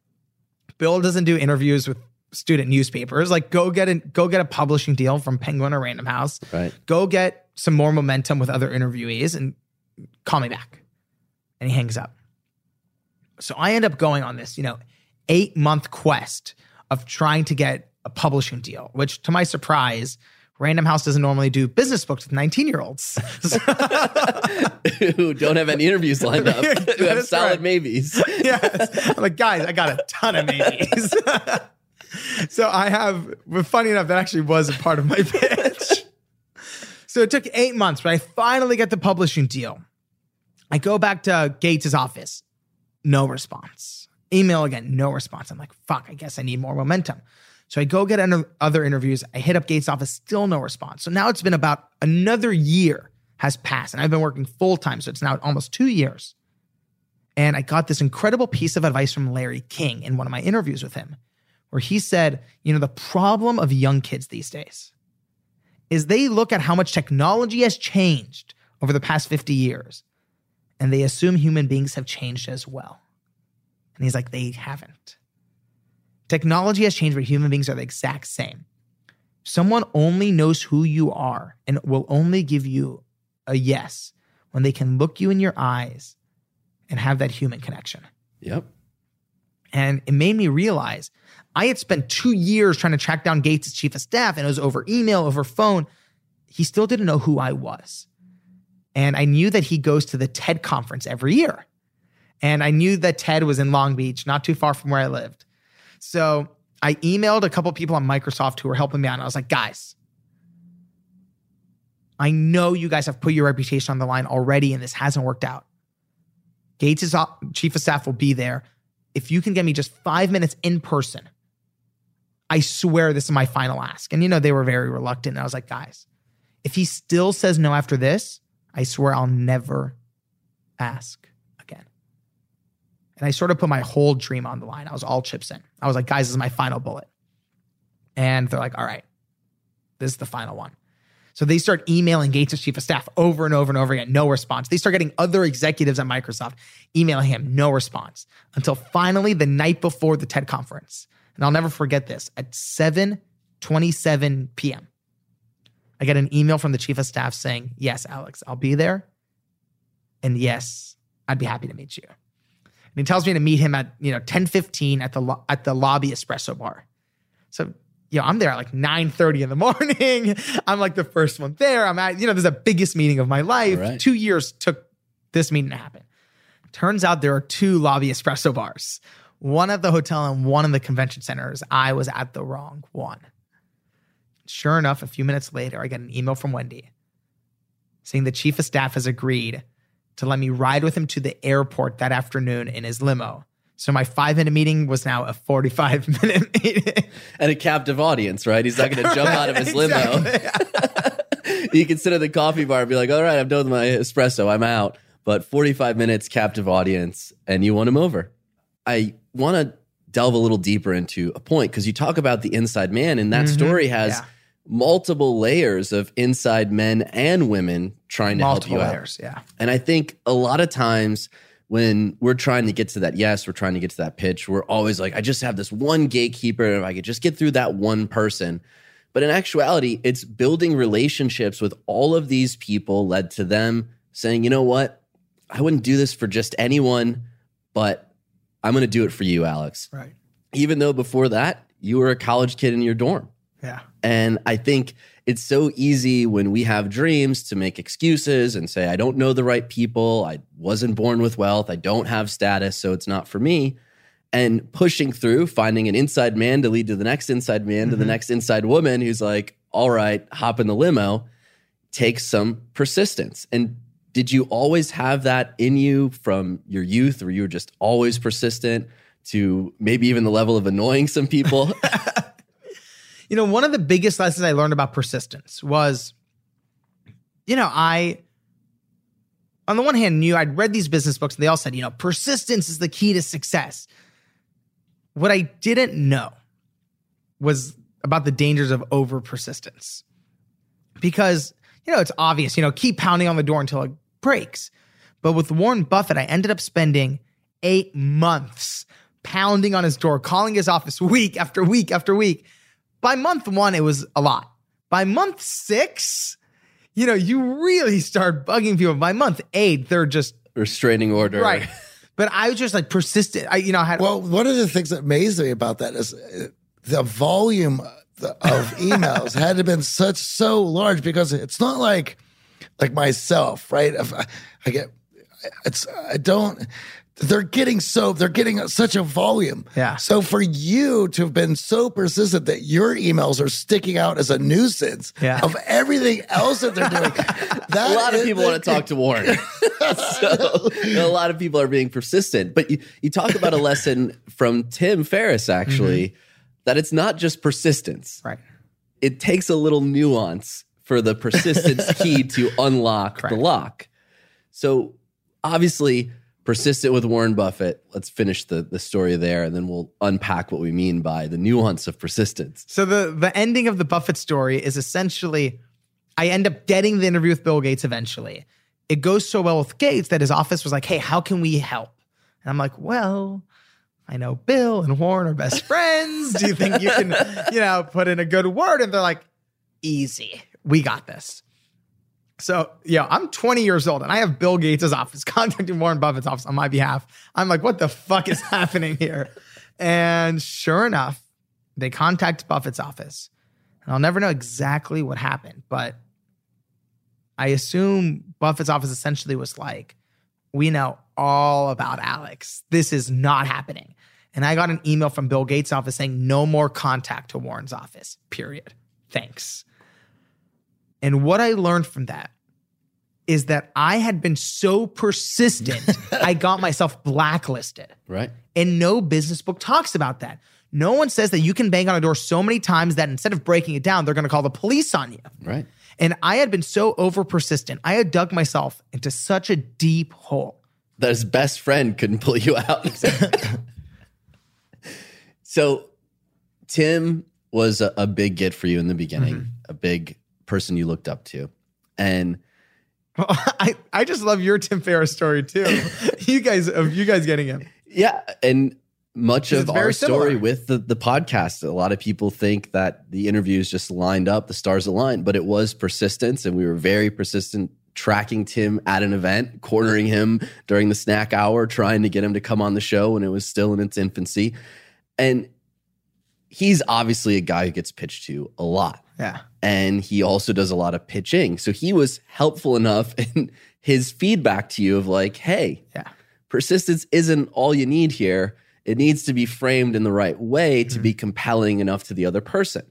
Bill doesn't do interviews with student newspapers. Like, go get a go get a publishing deal from Penguin or Random House. Right. Go get some more momentum with other interviewees and call me back. And he hangs up. So I end up going on this, you know, eight month quest of trying to get a publishing deal, which to my surprise, Random House doesn't normally do business books with 19 year olds. Who don't have any interviews lined up. Who have solid correct. maybes. yes. I'm like, guys, I got a ton of maybes. so I have, but funny enough, that actually was a part of my pitch. so it took eight months, but I finally get the publishing deal. I go back to Gates' office, no response. Email again, no response. I'm like, fuck, I guess I need more momentum. So I go get other interviews. I hit up Gates' office, still no response. So now it's been about another year has passed, and I've been working full time. So it's now almost two years. And I got this incredible piece of advice from Larry King in one of my interviews with him, where he said, you know, the problem of young kids these days is they look at how much technology has changed over the past 50 years and they assume human beings have changed as well. And he's like, they haven't. Technology has changed, but human beings are the exact same. Someone only knows who you are and will only give you a yes when they can look you in your eyes and have that human connection. Yep. And it made me realize I had spent two years trying to track down Gates' chief of staff, and it was over email, over phone. He still didn't know who I was. And I knew that he goes to the TED conference every year. And I knew that TED was in Long Beach, not too far from where I lived. So I emailed a couple people on Microsoft who were helping me out. And I was like, guys, I know you guys have put your reputation on the line already, and this hasn't worked out. Gates' is chief of staff will be there. If you can get me just five minutes in person, I swear this is my final ask. And you know, they were very reluctant. And I was like, guys, if he still says no after this, I swear I'll never ask. And I sort of put my whole dream on the line. I was all chips in. I was like, guys, this is my final bullet. And they're like, all right, this is the final one. So they start emailing Gates' chief of staff over and over and over again, no response. They start getting other executives at Microsoft emailing him, no response. Until finally the night before the TED conference. And I'll never forget this at 7 27 p.m. I get an email from the chief of staff saying, Yes, Alex, I'll be there. And yes, I'd be happy to meet you. And he tells me to meet him at, you know, 10 15 at the, lo- at the lobby espresso bar. So you know, I'm there at like 9 30 in the morning. I'm like the first one there. I'm at, you know, there's the biggest meeting of my life. Right. Two years took this meeting to happen. Turns out there are two lobby espresso bars, one at the hotel and one in the convention centers. I was at the wrong one. Sure enough, a few minutes later, I get an email from Wendy saying the chief of staff has agreed to let me ride with him to the airport that afternoon in his limo so my five minute meeting was now a 45 minute meeting. And a captive audience, right? He's not going to jump out of his limo. you can sit at the coffee bar and be like, all right, I'm done with my espresso. I'm out. But 45 minutes, captive audience, and you want him over. I want to delve a little deeper into a point because you talk about the inside man, and that mm-hmm. story has yeah. Multiple layers of inside men and women trying to multiple help you layers, out. Yeah. And I think a lot of times, when we're trying to get to that yes, we're trying to get to that pitch, we're always like, I just have this one gatekeeper. And if I could just get through that one person. But in actuality, it's building relationships with all of these people led to them saying, you know what? I wouldn't do this for just anyone, but I'm going to do it for you, Alex. Right. Even though before that, you were a college kid in your dorm. Yeah. And I think it's so easy when we have dreams to make excuses and say, I don't know the right people. I wasn't born with wealth. I don't have status. So it's not for me. And pushing through, finding an inside man to lead to the next inside man, mm-hmm. to the mm-hmm. next inside woman who's like, all right, hop in the limo, takes some persistence. And did you always have that in you from your youth, or you were just always persistent to maybe even the level of annoying some people? you know, one of the biggest lessons I learned about persistence was, you know, I, on the one hand, knew I'd read these business books and they all said, you know, persistence is the key to success. What I didn't know was about the dangers of over persistence. Because, you know, it's obvious, you know, keep pounding on the door until it breaks. But with Warren Buffett, I ended up spending eight months pounding on his door, calling his office week after week after week by month one, it was a lot. By month six, you know, you really start bugging people. By month eight, they're just restraining order. Right. But I was just like persistent. I, you know, I had. Well, one of the things that amazed me about that is uh, the volume of emails had to have been such so large because it's not like like myself, right? If I, I get it's I don't they're getting so they're getting such a volume. Yeah. So for you to have been so persistent that your emails are sticking out as a nuisance Yeah. of everything else that they're doing, that a lot of people the- want to talk to Warren. so a lot of people are being persistent. But you, you talk about a lesson from Tim Ferriss, actually, mm-hmm. that it's not just persistence. Right. It takes a little nuance for the persistence key to unlock the lock. So obviously, persistent with Warren Buffett. Let's finish the, the story there, and then we'll unpack what we mean by the nuance of persistence. So the the ending of the Buffett story is essentially I end up getting the interview with Bill Gates eventually. It goes so well with Gates that his office was like, "Hey, how can we help?" And I'm like, "Well, I know Bill and Warren are best friends. Do you think you can, you know, put in a good word?" And they're like, "Easy. We got this." So, yeah, I'm 20 years old and I have Bill Gates' office contacting Warren Buffett's office on my behalf. I'm like, what the fuck is happening here? And sure enough, they contact Buffett's office. And I'll never know exactly what happened, but I assume Buffett's office essentially was like, we know all about Alex. This is not happening. And I got an email from Bill Gates' office saying no more contact to Warren's office, period. Thanks. And what I learned from that is that I had been so persistent, I got myself blacklisted. Right? And no business book talks about that. No one says that you can bang on a door so many times that instead of breaking it down, they're going to call the police on you. Right. And I had been so over persistent. I had dug myself into such a deep hole. that his best friend couldn't pull you out. so, Tim was a, a big get for you in the beginning, mm-hmm. a big person you looked up to. And I, I just love your Tim Ferriss story too. you guys of you guys getting him. yeah, and much of our story similar. with the, the podcast, a lot of people think that the interviews just lined up, the stars aligned, but it was persistence. And we were very persistent tracking Tim at an event, cornering him during the snack hour, trying to get him to come on the show when it was still in its infancy. And he's obviously a guy who gets pitched to a lot. Yeah. And he also does a lot of pitching. So he was helpful enough in his feedback to you of like, hey, Yeah. persistence isn't all you need here. It needs to be framed in the right way to Mm-hmm. be compelling enough to the other person.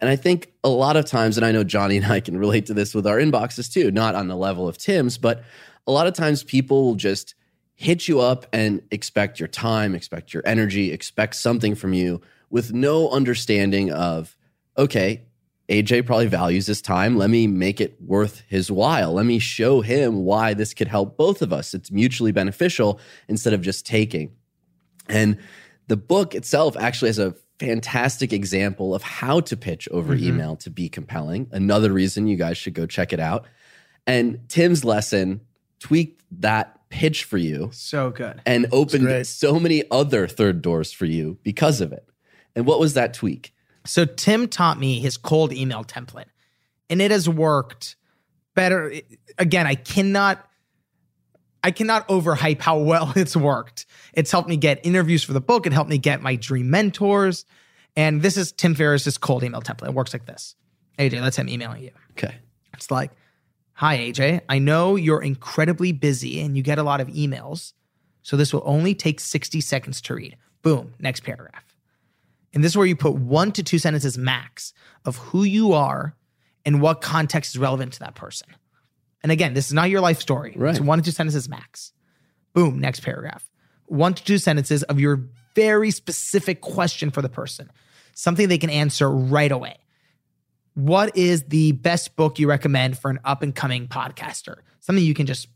And I think a lot of times, and I know Johnny and I can relate to this with our inboxes too, not on the level of Tim's, but a lot of times people will just hit you up and expect your time, expect your energy, expect something from you with no understanding of, okay, AJ probably values his time. Let me make it worth his while. Let me show him why this could help both of us. It's mutually beneficial instead of just taking. And the book itself actually has a fantastic example of how to pitch over mm-hmm. email to be compelling. Another reason you guys should go check it out. And Tim's lesson tweaked that pitch for you So good. and opened so many other third doors for you because of it. And what was that tweak? So Tim taught me his cold email template, and it has worked better. Again, I cannot, I cannot overhype how well it's worked. It's helped me get interviews for the book. It helped me get my dream mentors. And this is Tim Ferriss's cold email template. It works like this. AJ, that's him emailing you. Okay. It's like, Hi, AJ. I know you're incredibly busy and you get a lot of emails. So this will only take 60 seconds to read. Boom, next paragraph. And this is where you put one to two sentences max of who you are and what context is relevant to that person. And again, this is not your life story. Right. It's one to two sentences max. Boom, next paragraph. One to two sentences of your very specific question for the person, something they can answer right away. What is the best book you recommend for an up and coming podcaster? Something you can just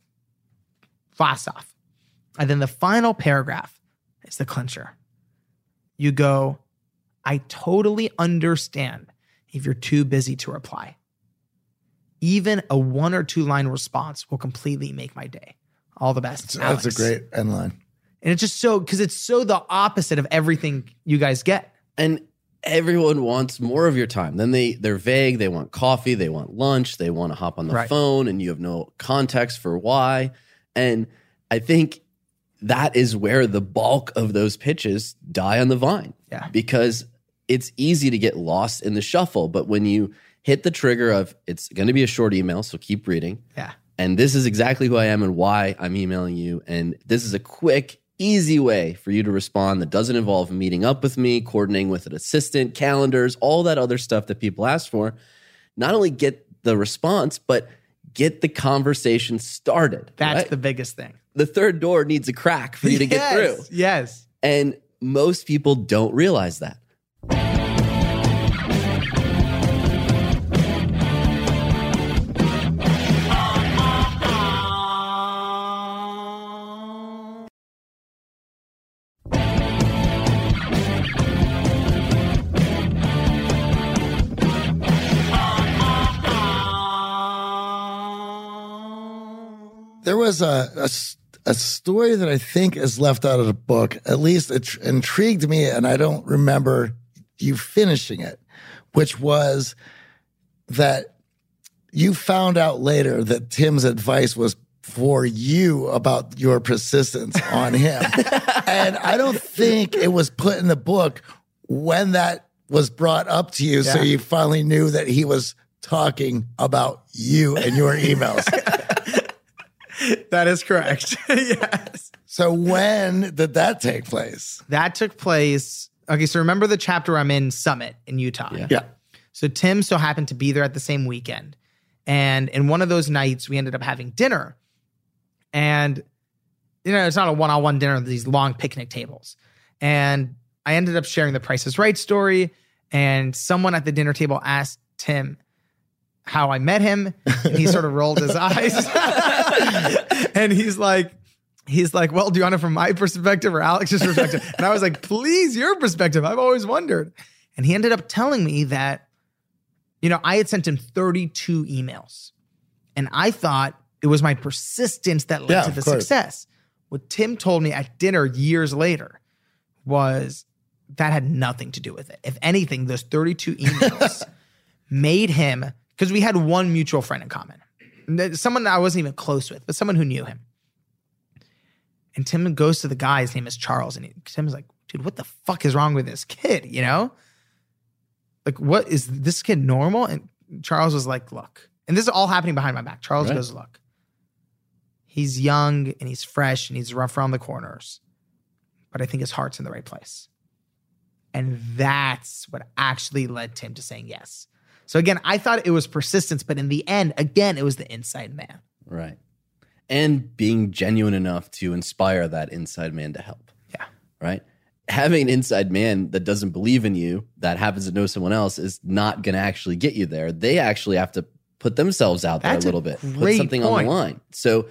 blast off. And then the final paragraph is the clincher. You go, I totally understand if you're too busy to reply. Even a one or two line response will completely make my day. All the best. That's a great end line. And it's just so because it's so the opposite of everything you guys get. and everyone wants more of your time then they they're vague they want coffee they want lunch they want to hop on the Right. phone and you have no context for why and i think that is where the bulk of those pitches die on the vine Yeah. because it's easy to get lost in the shuffle but when you hit the trigger of it's going to be a short email so keep reading Yeah. and this is exactly who I am and why I'm emailing you. And this is a quick, easy way for you to respond that doesn't involve meeting up with me, coordinating with an assistant, calendars, all that other stuff that people ask for. Not only get the response, but get the conversation started. That's right? the biggest thing. the third door needs a crack for you to get through. Yes. And most people don't realize that. There was a story that I think is left out of the book. At least it tr- intrigued me, and I don't remember you finishing it, which was that you found out later that Tim's advice was for you about your persistence on him. and I don't think it was put in the book when that was brought up to you. So you finally knew that he was talking about you and your emails. That is correct. yes. So when did that take place? That took place. Okay, so remember the chapter I'm in Summit in Utah. Yeah. Yeah. So Tim so happened to be there at the same weekend. And in one of those nights, we ended up having dinner. And, you know, it's not a one on one dinner, these long picnic tables. And I ended up sharing the Price is Right story. And someone at the dinner table asked Tim how I met him. And he sort of rolled his eyes. and he's like, he's like, well, do you want it from my perspective or Alex's perspective? And I was like, please, your perspective. I've always wondered. And he ended up telling me that, you know, I had sent him 32 emails. And I thought it was my persistence that led Yeah, to the success. What Tim told me at dinner years later was that had nothing to do with it. If anything, those 32 emails made him, because we had one mutual friend in common, someone that I wasn't even close with, but someone who knew him. And Tim goes to the guy, his name is Charles, and he, Tim's like, dude, what the fuck is wrong with this kid? You know? Like, what is this kid normal? And Charles was like, look, and this is all happening behind my back. Charles Right. goes, look, he's young and he's fresh and he's rough around the corners, but I think his heart's in the right place. And that's what actually led Tim to saying yes. So again, I thought it was persistence, but in the end, again, it was the inside man. Right. And being genuine enough to inspire that inside man to help. Yeah. Right. Having an inside man that doesn't believe in you, that happens to know someone else, is not going to actually get you there. They actually have to put themselves out there That's a a little bit, put something on the line. So,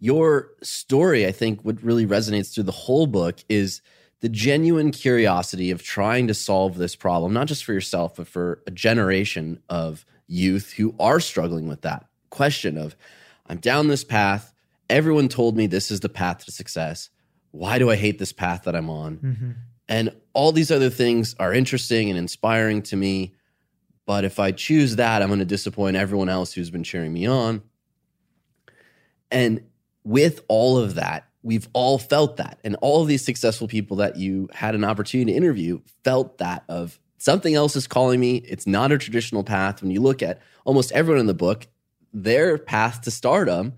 your story, I think, what really resonates through the whole book is the genuine curiosity of trying to solve this problem, not just for yourself, but for a generation of youth who are struggling with that question of, I'm down this path. Everyone told me this is the path to success. Why do I hate this path that I'm on? Mm-hmm. And all these other things are interesting and inspiring to me. But if I choose that, I'm going to disappoint everyone else who's been cheering me on. And with all of that, we've all felt that. And all of these successful people that you had an opportunity to interview felt that of something else is calling me. It's not a traditional path. When you look at almost everyone in the book, their path to stardom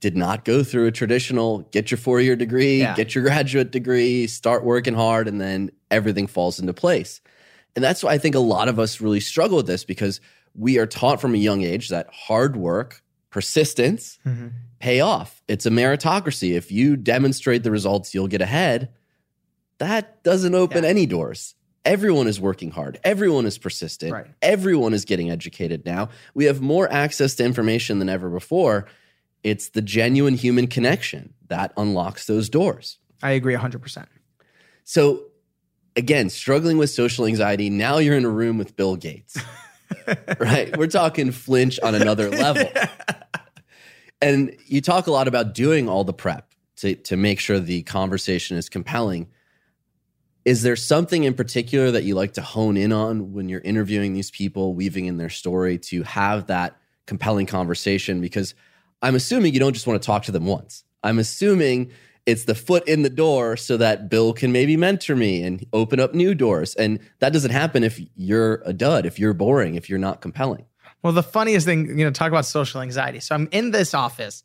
did not go through a traditional get your four year degree, Yeah. get your graduate degree, start working hard, and then everything falls into place. And that's why I think a lot of us really struggle with this because we are taught from a young age that hard work, persistence mm-hmm. pay off. It's a meritocracy. If you demonstrate the results, you'll get ahead. That doesn't open Yeah. any doors. Everyone is working hard. Everyone is persistent. Right. Everyone is getting educated now. We have more access to information than ever before. It's the genuine human connection that unlocks those doors. I agree 100%. So, again, struggling with social anxiety. Now you're in a room with Bill Gates, right? We're talking flinch on another level. And you talk a lot about doing all the prep to, to make sure the conversation is compelling. Is there something in particular that you like to hone in on when you're interviewing these people, weaving in their story to have that compelling conversation? Because I'm assuming you don't just want to talk to them once. I'm assuming it's the foot in the door so that Bill can maybe mentor me and open up new doors. And that doesn't happen if you're a dud, if you're boring, if you're not compelling. Well, the funniest thing, you know, talk about social anxiety. So I'm in this office.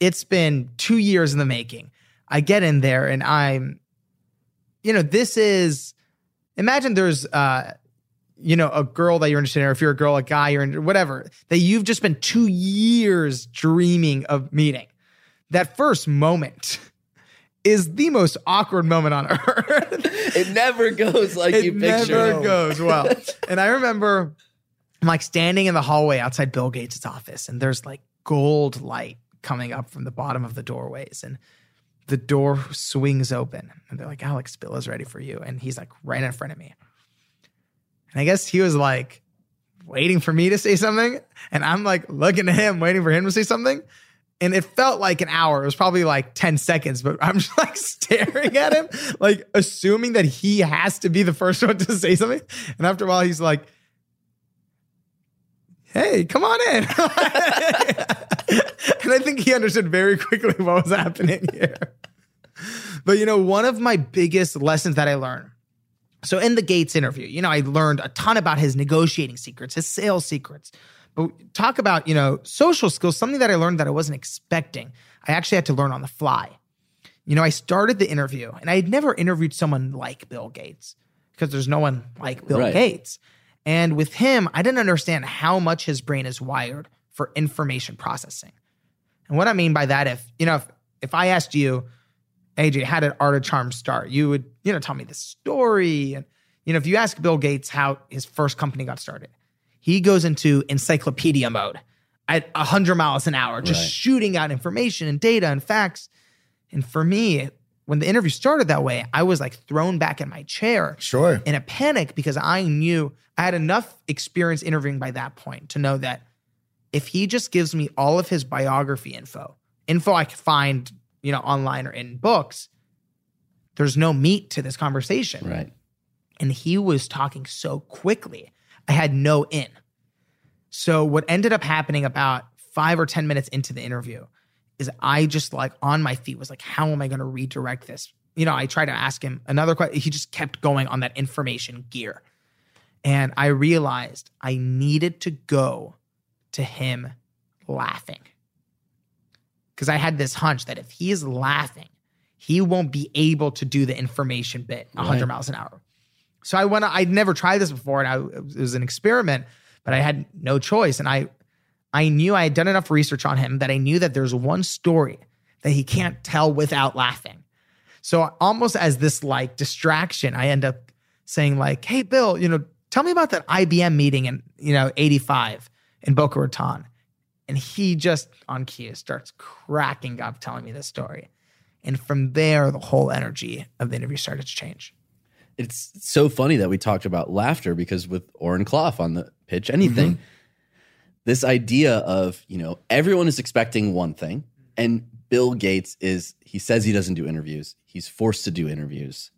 It's been two years in the making. I get in there and I'm, you know, this is, imagine there's, uh, you know, a girl that you're interested in, or if you're a girl, a guy, you're in, whatever, that you've just been two years dreaming of meeting. That first moment is the most awkward moment on earth. It never goes like it you picture. It never goes well. and I remember I'm like standing in the hallway outside Bill Gates' office, and there's like gold light coming up from the bottom of the doorways. And the door swings open, and they're like, Alex, Bill is ready for you. And he's like right in front of me. And I guess he was like waiting for me to say something. And I'm like looking at him, waiting for him to say something. And it felt like an hour. It was probably like 10 seconds, but I'm just like staring at him, like assuming that he has to be the first one to say something. And after a while, he's like, Hey, come on in. and I think he understood very quickly what was happening here. But you know, one of my biggest lessons that I learned so in the Gates interview, you know, I learned a ton about his negotiating secrets, his sales secrets. But talk about, you know, social skills, something that I learned that I wasn't expecting. I actually had to learn on the fly. You know, I started the interview and I had never interviewed someone like Bill Gates because there's no one like Bill Right. Gates. And with him, I didn't understand how much his brain is wired for information processing. And what I mean by that, if, you know, if, if I asked you, AJ, how did Art of Charm start? You would, you know, tell me the story. And, you know, if you ask Bill Gates how his first company got started, he goes into encyclopedia mode at 100 miles an hour, just Right. shooting out information and data and facts. And for me, when the interview started that way, I was like thrown back in my chair Sure. in a panic because I knew I had enough experience interviewing by that point to know that if he just gives me all of his biography info, info I could find, you know, online or in books, there's no meat to this conversation. Right. And he was talking so quickly, I had no in. So what ended up happening about five or 10 minutes into the interview is I just like on my feet was like, how am I going to redirect this? You know, I tried to ask him another question. He just kept going on that information gear. And I realized I needed to go to him laughing. Because I had this hunch that if he is laughing, he won't be able to do the information bit 100 Right. miles an hour. So I went, I'd never tried this before and I, it was an experiment, but I had no choice. And I, I knew I had done enough research on him that I knew that there's one story that he can't tell without laughing. So almost as this like distraction, I end up saying like, "Hey, Bill, you know, tell me about that IBM meeting in you know '85 in Boca Raton," and he just on cue starts cracking up, telling me this story, and from there, the whole energy of the interview started to change. It's so funny that we talked about laughter because with Oren Klaff on the pitch anything, mm-hmm. this idea of, you know, everyone is expecting one thing and Bill Gates is he says he doesn't do interviews. He's forced to do interviews.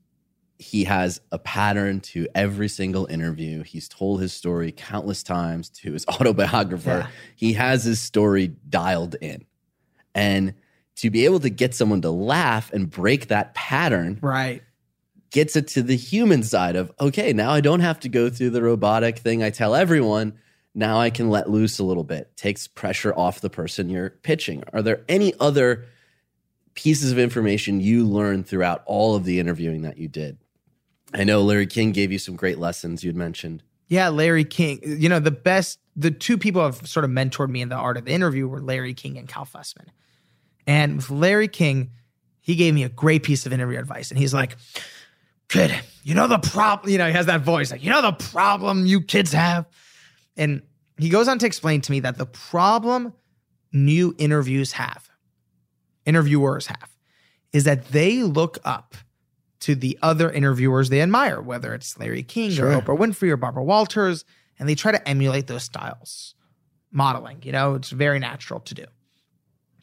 He has a pattern to every single interview. He's told his story countless times to his autobiographer. Yeah. He has his story dialed in. And to be able to get someone to laugh and break that pattern Right. gets it to the human side of okay now i don't have to go through the robotic thing i tell everyone now i can let loose a little bit takes pressure off the person you're pitching are there any other pieces of information you learned throughout all of the interviewing that you did i know larry king gave you some great lessons you'd mentioned Yeah, Larry King. You know, the best, the two people have sort of mentored me in the art of the interview were Larry King and Cal Fussman. And with Larry King, he gave me a great piece of interview advice. And he's like, kid, you know the problem, you know, he has that voice, like, you know the problem you kids have. And he goes on to explain to me that the problem new interviews have, interviewers have, is that they look up to the other interviewers they admire, whether it's Larry King Sure. or Oprah Winfrey or Barbara Walters, and they try to emulate those styles. Modeling, you know, it's very natural to do.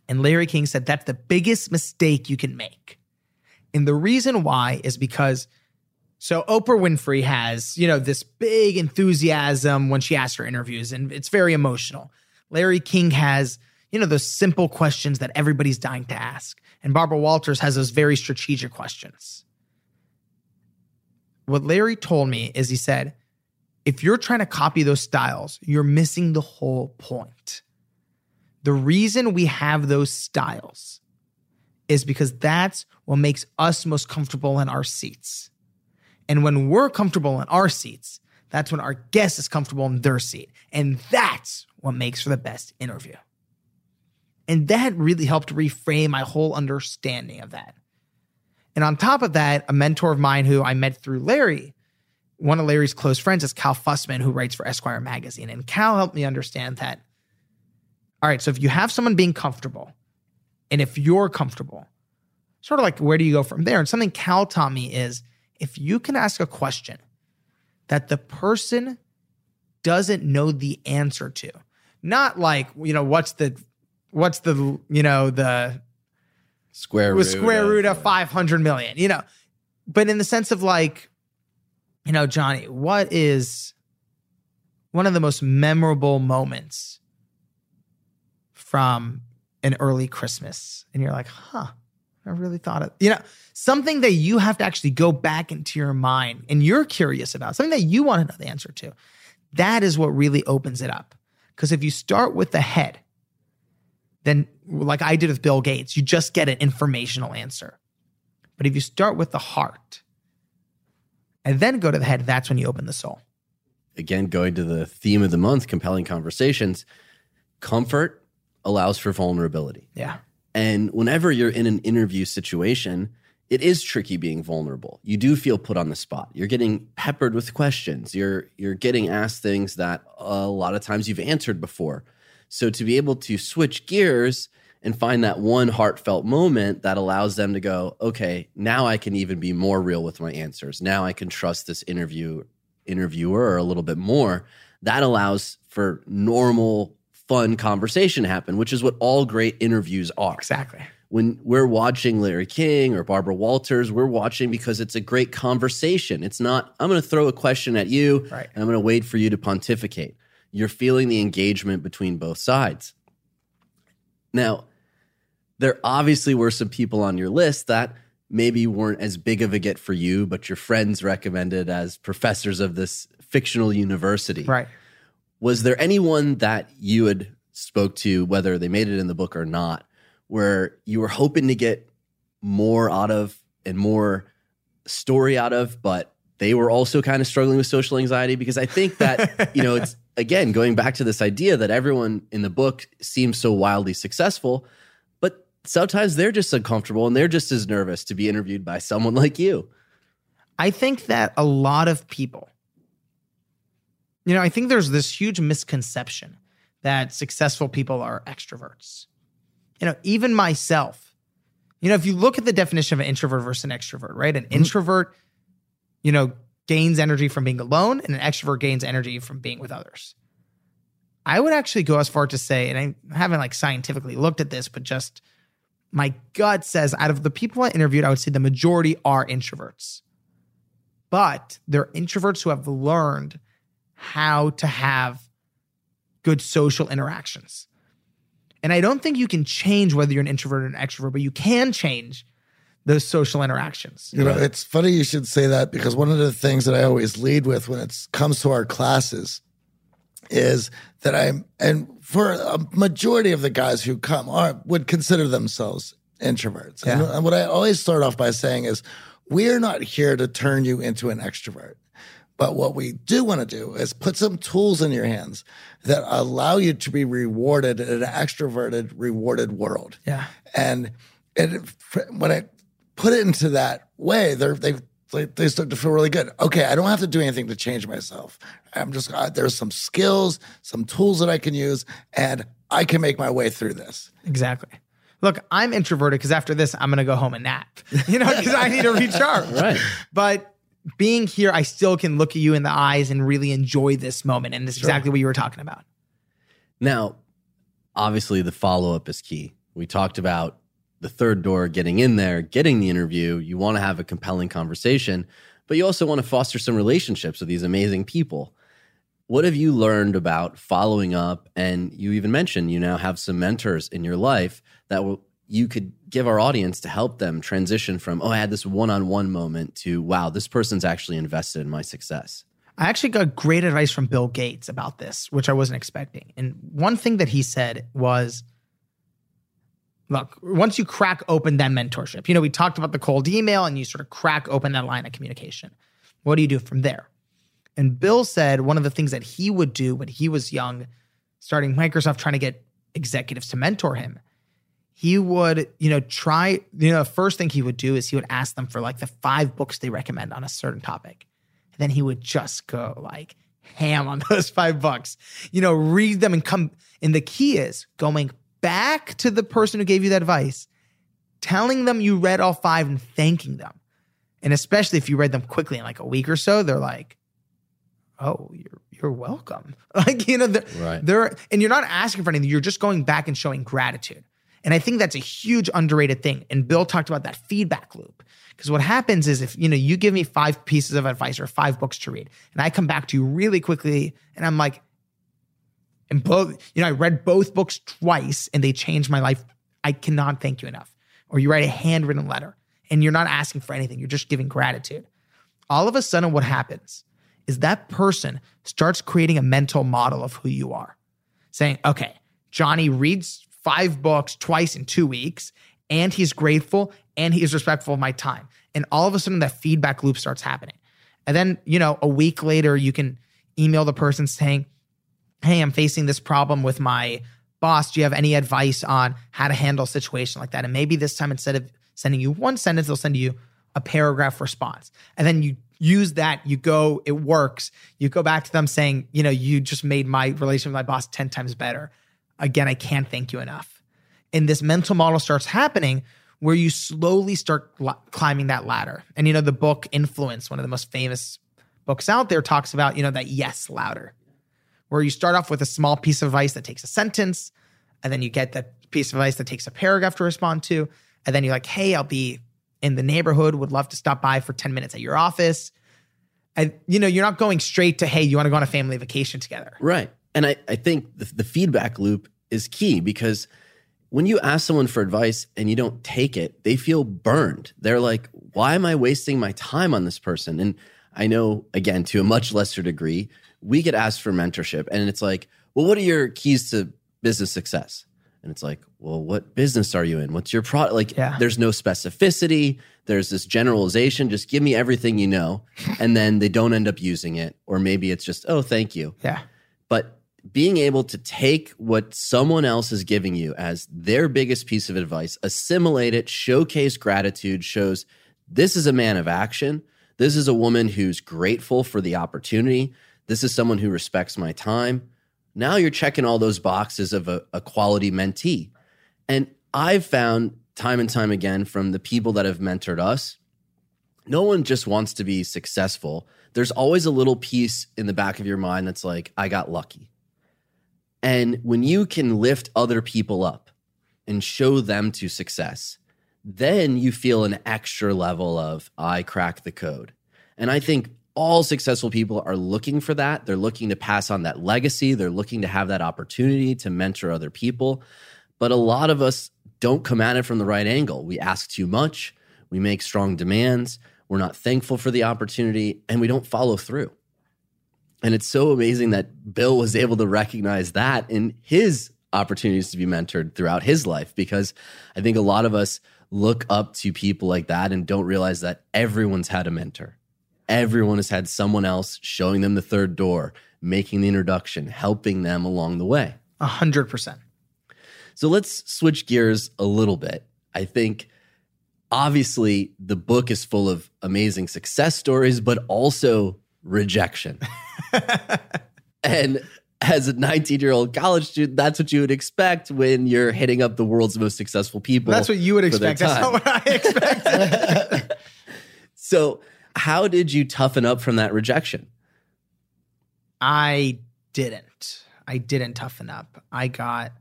And Larry King said that's the biggest mistake you can make. And the reason why is because so Oprah Winfrey has, you know, this big enthusiasm when she asks her interviews, and it's very emotional. Larry King has, you know, those simple questions that everybody's dying to ask. And Barbara Walters has those very strategic questions. What Larry told me is he said, if you're trying to copy those styles, you're missing the whole point. The reason we have those styles is because that's what makes us most comfortable in our seats. And when we're comfortable in our seats, that's when our guest is comfortable in their seat. And that's what makes for the best interview. And that really helped reframe my whole understanding of that. And on top of that, a mentor of mine who I met through Larry, one of Larry's close friends is Cal Fussman, who writes for Esquire magazine. And Cal helped me understand that. All right, so if you have someone being comfortable, and if you're comfortable, sort of like where do you go from there? And something Cal taught me is if you can ask a question that the person doesn't know the answer to, not like, you know, what's the, what's the, you know, the Square root. square of- root of 500 million, you know, but in the sense of like, you know, Johnny, what is one of the most memorable moments from an early Christmas? And you're like, huh, I really thought of, you know, something that you have to actually go back into your mind and you're curious about, something that you want to know the answer to. That is what really opens it up. Because if you start with the head, then like I did with Bill Gates, you just get an informational answer. But if you start with the heart and then go to the head, that's when you open the soul. Again, going to the theme of the month, compelling conversations. Comfort allows for vulnerability. Yeah. And whenever you're in an interview situation, it is tricky being vulnerable. You do feel put on the spot. You're getting peppered with questions. You're you're getting asked things that a lot of times you've answered before. So to be able to switch gears and find that one heartfelt moment that allows them to go, okay, now I can even be more real with my answers. Now I can trust this interview interviewer a little bit more. That allows for normal fun conversation to happen, which is what all great interviews are Exactly. when we're watching Larry King or Barbara Walters, we're watching because it's a great conversation. It's not, I'm going to throw a question at you Right. and I'm going to wait for you to pontificate. You're feeling the engagement between both sides. Now, there obviously were some people on your list that maybe weren't as big of a get for you, but your friends recommended as professors of this fictional university Right. was there anyone that you had spoke to whether they made it in the book or not where you were hoping to get more out of and more story out of but they were also kind of struggling with social anxiety because i think that you know it's again going back to this idea that everyone in the book seems so wildly successful but sometimes they're just uncomfortable and they're just as nervous to be interviewed by someone like you I think that a lot of people, you know, I think there's this huge misconception that successful people are extroverts. You know, even myself, you know, if you look at the definition of an introvert versus an extrovert, right? An mm-hmm. introvert, you know, gains energy from being alone, and an extrovert gains energy from being with others. I would actually go as far to say, and I haven't like scientifically looked at this, but just my gut says out of the people I interviewed, I would say the majority are introverts but they're introverts who have learned how to have good social interactions. And I don't think you can change whether you're an introvert or an extrovert, but you can change those social interactions. You know, it's funny you should say that because one of the things that I always lead with when it comes to our classes is that I'm, and for a majority of the guys who come are would consider themselves introverts. And, Yeah. and what I always start off by saying is, we're not here to turn you into an extrovert. But what we do want to do is put some tools in your hands that allow you to be rewarded in an extroverted, rewarded world. Yeah. And and when I put it into that way, they're they they, they start to feel really good. Okay, I don't have to do anything to change myself. I'm just uh, there's some skills, some tools that I can use, and I can make my way through this. Exactly. Look, I'm introverted because after this, I'm going to go home and nap, you know, because I need to recharge. Right. But being here, I still can look at you in the eyes and really enjoy this moment. And this is exactly what you were talking about. Now, obviously, the follow up is key. We talked about the third door, getting in there, getting the interview. You want to have a compelling conversation, but you also want to foster some relationships with these amazing people. What have you learned about following up? And you even mentioned you now have some mentors in your life that will, you could give our audience to help them transition from, oh, I had this one on one moment to, wow, this person's actually invested in my success. I actually got great advice from Bill Gates about this, which I wasn't expecting. And one thing that he said was look, once you crack open that mentorship, you know, we talked about the cold email and you sort of crack open that line of communication. What do you do from there? And Bill said one of the things that he would do when he was young, starting Microsoft, trying to get executives to mentor him, he would, you know, try, you know, the first thing he would do is he would ask them for like the five books they recommend on a certain topic. And then he would just go like ham on those five books, you know, read them and come. And the key is going back to the person who gave you that advice, telling them you read all five and thanking them. And especially if you read them quickly in like a week or so, they're like, oh, you're you're welcome. Like, you know, they're, Right. they're and you're not asking for anything, you're just going back and showing gratitude. And I think that's a huge underrated thing. And Bill talked about that feedback loop. Because what happens is if you know you give me five pieces of advice or five books to read, and I come back to you really quickly, and I'm like, and both, you know, I read both books twice and they changed my life. I cannot thank you enough. Or you write a handwritten letter and you're not asking for anything, you're just giving gratitude. All of a sudden, what happens is that person starts creating a mental model of who you are, saying, okay, Johnny reads five books twice in two weeks, and he's grateful and he is respectful of my time. And all of a sudden, that feedback loop starts happening. And then, you know, a week later, you can email the person saying, hey, I'm facing this problem with my boss. Do you have any advice on how to handle a situation like that? And maybe this time, instead of sending you one sentence, they'll send you a paragraph response. And then you use that, you go, it works. You go back to them saying, you know, you just made my relationship with my boss 10 times better. Again, I can't thank you enough. And this mental model starts happening where you slowly start climbing that ladder. And, you know, the book Influence, one of the most famous books out there, talks about, you know, that yes ladder where you start off with a small piece of advice that takes a sentence, and then you get that piece of advice that takes a paragraph to respond to, and then you're like, hey, I'll be in the neighborhood, would love to stop by for 10 minutes at your office. And you know, you're not going straight to, hey, you want to go on a family vacation together. Right. And I, I think the, the feedback loop is key because when you ask someone for advice and you don't take it, they feel burned. They're like, why am I wasting my time on this person? And I know, again, to a much lesser degree, we get asked for mentorship and it's like, well, what are your keys to business success? And it's like, well, what business are you in? What's your product? Like, Yeah. there's no specificity. There's this generalization. Just give me everything you know. And then they don't end up using it. Or maybe it's just, oh, thank you Yeah. but being able to take what someone else is giving you as their biggest piece of advice, assimilate it, showcase gratitude, shows this is a man of action. This is a woman who's grateful for the opportunity. This is someone who respects my time. Now you're checking all those boxes of a, a quality mentee. And I've found time and time again from the people that have mentored us, no one just wants to be successful. There's always a little piece in the back of your mind that's like, I got lucky. And when you can lift other people up and show them to success, then you feel an extra level of, I crack the code. And I think all successful people are looking for that. They're looking to pass on that legacy, they're looking to have that opportunity to mentor other people. But a lot of us don't come at it from the right angle. We ask too much, we make strong demands, we're not thankful for the opportunity, and we don't follow through. And it's so amazing that Bill was able to recognize that in his opportunities to be mentored throughout his life, because I think a lot of us look up to people like that and don't realize that everyone's had a mentor. Everyone has had someone else showing them the third door, making the introduction, helping them along the way. A hundred percent. So let's switch gears a little bit. I think obviously the book is full of amazing success stories, but also rejection. and as a 19 year old college student, that's what you would expect when you're hitting up the world's most successful people. That's what you would expect. That's not what I expected. So, how did you toughen up from that rejection? I didn't. I didn't toughen up. I got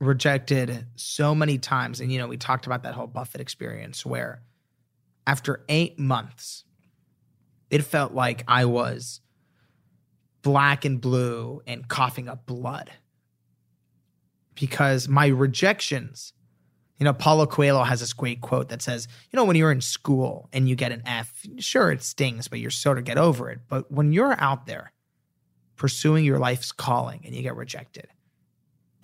rejected so many times. And, you know, we talked about that whole Buffett experience where after eight months, it felt like I was black and blue and coughing up blood because my rejections. You know, Paulo Coelho has this great quote that says, you know, when you're in school and you get an F, sure, it stings, but you're sort of get over it. But when you're out there pursuing your life's calling and you get rejected,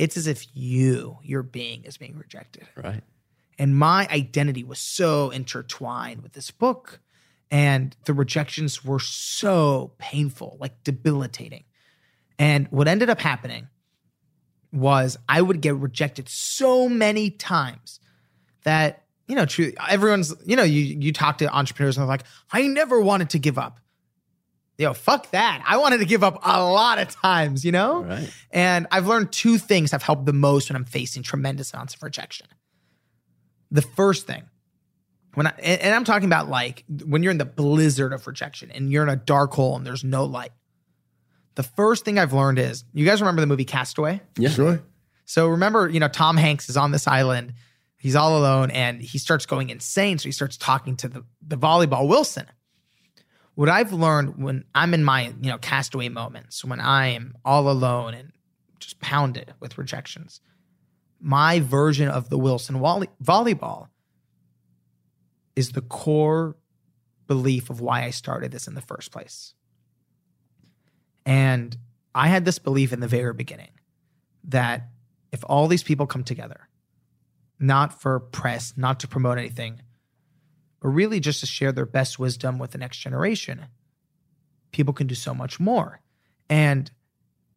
It's as if you, your being, is being rejected. Right. And my identity was so intertwined with this book. And the rejections were so painful, like debilitating. And what ended up happening was I would get rejected so many times that, you know, true, everyone's, you know, you you talk to entrepreneurs and they're like, I never wanted to give up. Yo, fuck that. I wanted to give up a lot of times, you know? Right. And I've learned two things have helped the most when I'm facing tremendous amounts of rejection. The first thing, when I and and I'm talking about like when you're in the blizzard of rejection and you're in a dark hole and there's no light. The first thing I've learned is you guys remember the movie Castaway? Yeah. Sure. So remember, you know, Tom Hanks is on this island. He's all alone and he starts going insane. So he starts talking to the, the volleyball Wilson. What I've learned when I'm in my, you know, castaway moments, when I am all alone and just pounded with rejections, my version of the Wilson volley- volleyball is the core belief of why I started this in the first place. And I had this belief in the very beginning that if all these people come together, not for press, not to promote anything, but really just to share their best wisdom with the next generation, people can do so much more. And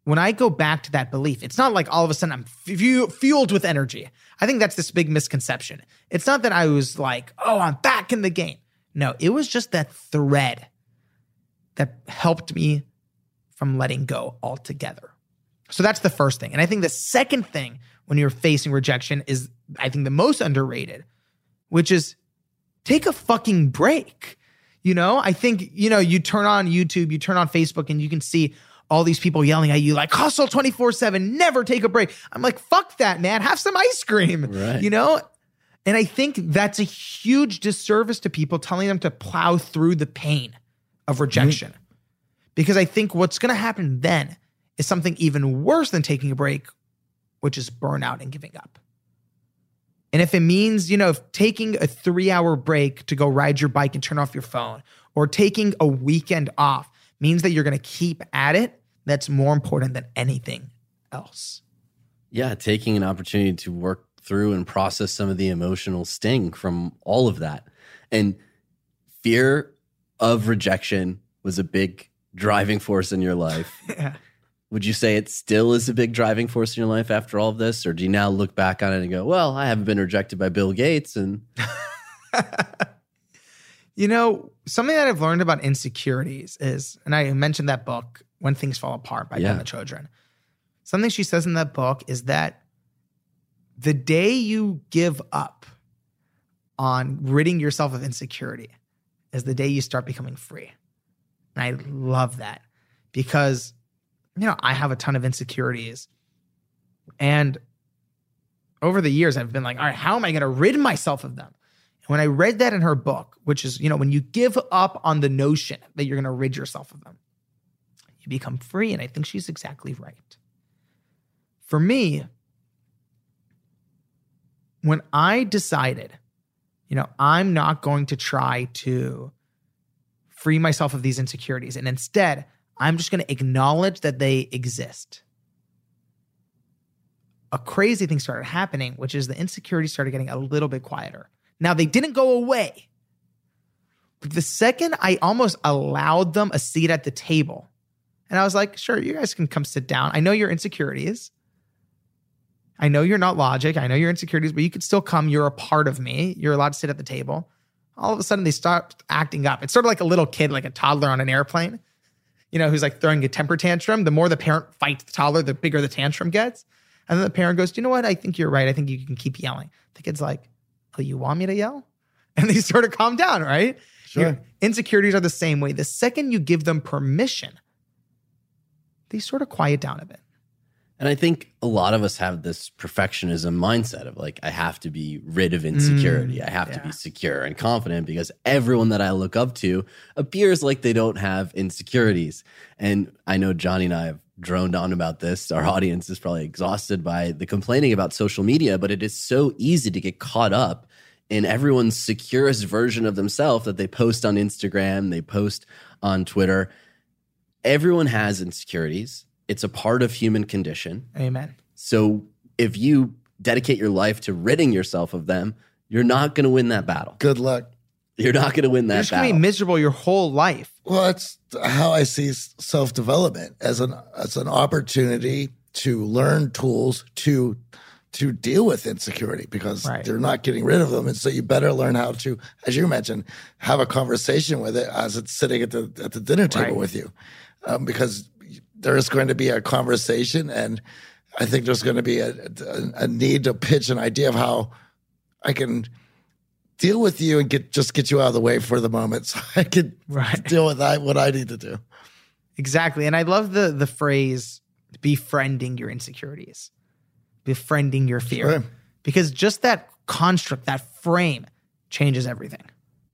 when I go back to that belief, it's not like all of a sudden I'm fu- fueled with energy. I think that's this big misconception. It's not that I was like, oh, I'm back in the game. No, it was just that thread that helped me from letting go altogether. So that's the first thing. And I think the second thing when you're facing rejection is, I think, the most underrated, which is take a fucking break. You know, I think, you know, you turn on YouTube, you turn on Facebook, and you can see all these people yelling at you like hustle 24 7, never take a break. I'm like, fuck that, man. Have some ice cream. Right. You know? And I think that's a huge disservice to people telling them to plow through the pain of rejection. Mm-hmm. Because I think what's going to happen then is something even worse than taking a break, which is burnout and giving up. And if it means, you know, if taking a three hour break to go ride your bike and turn off your phone, or taking a weekend off means that you're going to keep at it, that's more important than anything else. Yeah, taking an opportunity to work through and process some of the emotional sting from all of that. And fear of rejection was a big driving force in your life. Yeah. Would you say it still is a big driving force in your life after all of this? Or do you now look back on it and go, well, I haven't been rejected by Bill Gates and You know, something that I've learned about insecurities is, and I mentioned that book, When Things Fall Apart by Yeah. Pema Chodron. Something she says in that book is that the day you give up on ridding yourself of insecurity is the day you start becoming free. And I love that because, you know, I have a ton of insecurities. And over the years, I've been like, all right, how am I going to rid myself of them? And when I read that in her book, which is, you know, when you give up on the notion that you're going to rid yourself of them, you become free. And I think she's exactly right. For me, when I decided, you know, I'm not going to try to free myself of these insecurities, and instead, I'm just going to acknowledge that they exist. A crazy thing started happening, which is the insecurities started getting a little bit quieter. Now, they didn't go away. But the second I almost allowed them a seat at the table, and I was like, sure, you guys can come sit down. I know your insecurities. I know you're not logic. I know your insecurities, but you could still come. You're a part of me. You're allowed to sit at the table. All of a sudden, they start acting up. It's sort of like a little kid, like a toddler on an airplane, you know, who's like throwing a temper tantrum. The more the parent fights the toddler, the bigger the tantrum gets. And then the parent goes, Do you know what? I think you're right. I think you can keep yelling. The kid's like, Oh, you want me to yell? And they sort of calm down, right? Sure. Your insecurities are the same way. The second you give them permission, they sort of quiet down a bit. And I think a lot of us have this perfectionism mindset of like, I have to be rid of insecurity. Mm, I have to be secure and confident because everyone that I look up to appears like they don't have insecurities. And I know Johnny and I have droned on about this. Our audience is probably exhausted by the complaining about social media, but it is so easy to get caught up in everyone's securest version of themselves that they post on Instagram, they post on Twitter. Everyone has insecurities. It's a part of human condition. Amen. So if you dedicate your life to ridding yourself of them, you're not going to win that battle. Good luck. You're not going to win that. You're that just gonna be miserable your whole life. Well, that's how I see self development as an as an opportunity to learn tools to to deal with insecurity because Right. they're not getting rid of them, and so you better learn how to, as you mentioned, have a conversation with it as it's sitting at the at the dinner table Right. with you, um, because there is going to be a conversation, and I think there's going to be a, a, a need to pitch an idea of how I can deal with you and get just get you out of the way for the moment so I can Right. deal with I, what I need to do. Exactly. And I love the the phrase befriending your insecurities, befriending your fear. Sure. Because just that construct, that frame changes everything.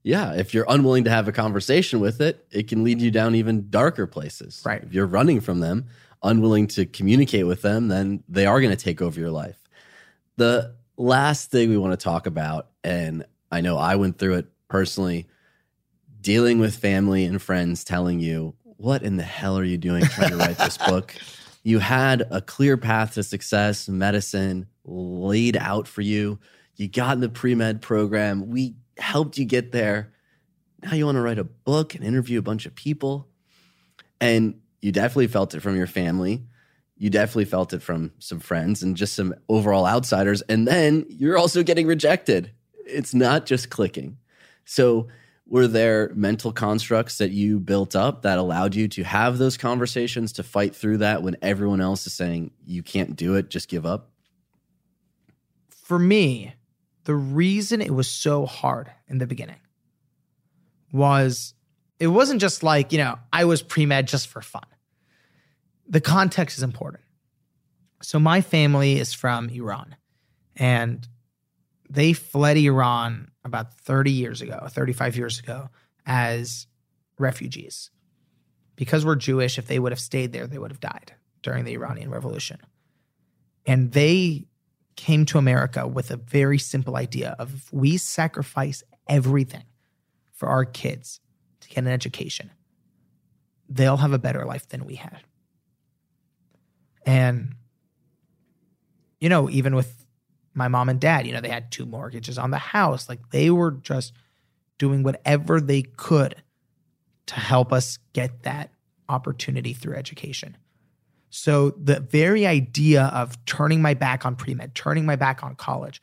Yeah, if you're unwilling to have a conversation with it, it can lead you down even darker places. Right. If you're running from them, unwilling to communicate with them, then they are going to take over your life. The last thing we want to talk about, and I know I went through it personally, dealing with family and friends telling you, what in the hell are you doing trying to write this book? You had a clear path to success, medicine laid out for you. You got in the pre med program. We helped you get there. Now you want to write a book and interview a bunch of people. And you definitely felt it from your family. You definitely felt it from some friends and just some overall outsiders. And then you're also getting rejected. It's not just clicking. So, were there mental constructs that you built up that allowed you to have those conversations to fight through that when everyone else is saying you can't do it, just give up? For me, the reason it was so hard in the beginning was it wasn't just like, you know, I was pre med just for fun. The context is important. So, my family is from Iran and they fled Iran about 30 years ago, 35 years ago, as refugees. Because we're Jewish, if they would have stayed there, they would have died during the Iranian Revolution. And they came to America with a very simple idea of if we sacrifice everything for our kids to get an education, they'll have a better life than we had. And, you know, even with my mom and dad, you know, they had two mortgages on the house. Like they were just doing whatever they could to help us get that opportunity through education. So the very idea of turning my back on pre med, turning my back on college,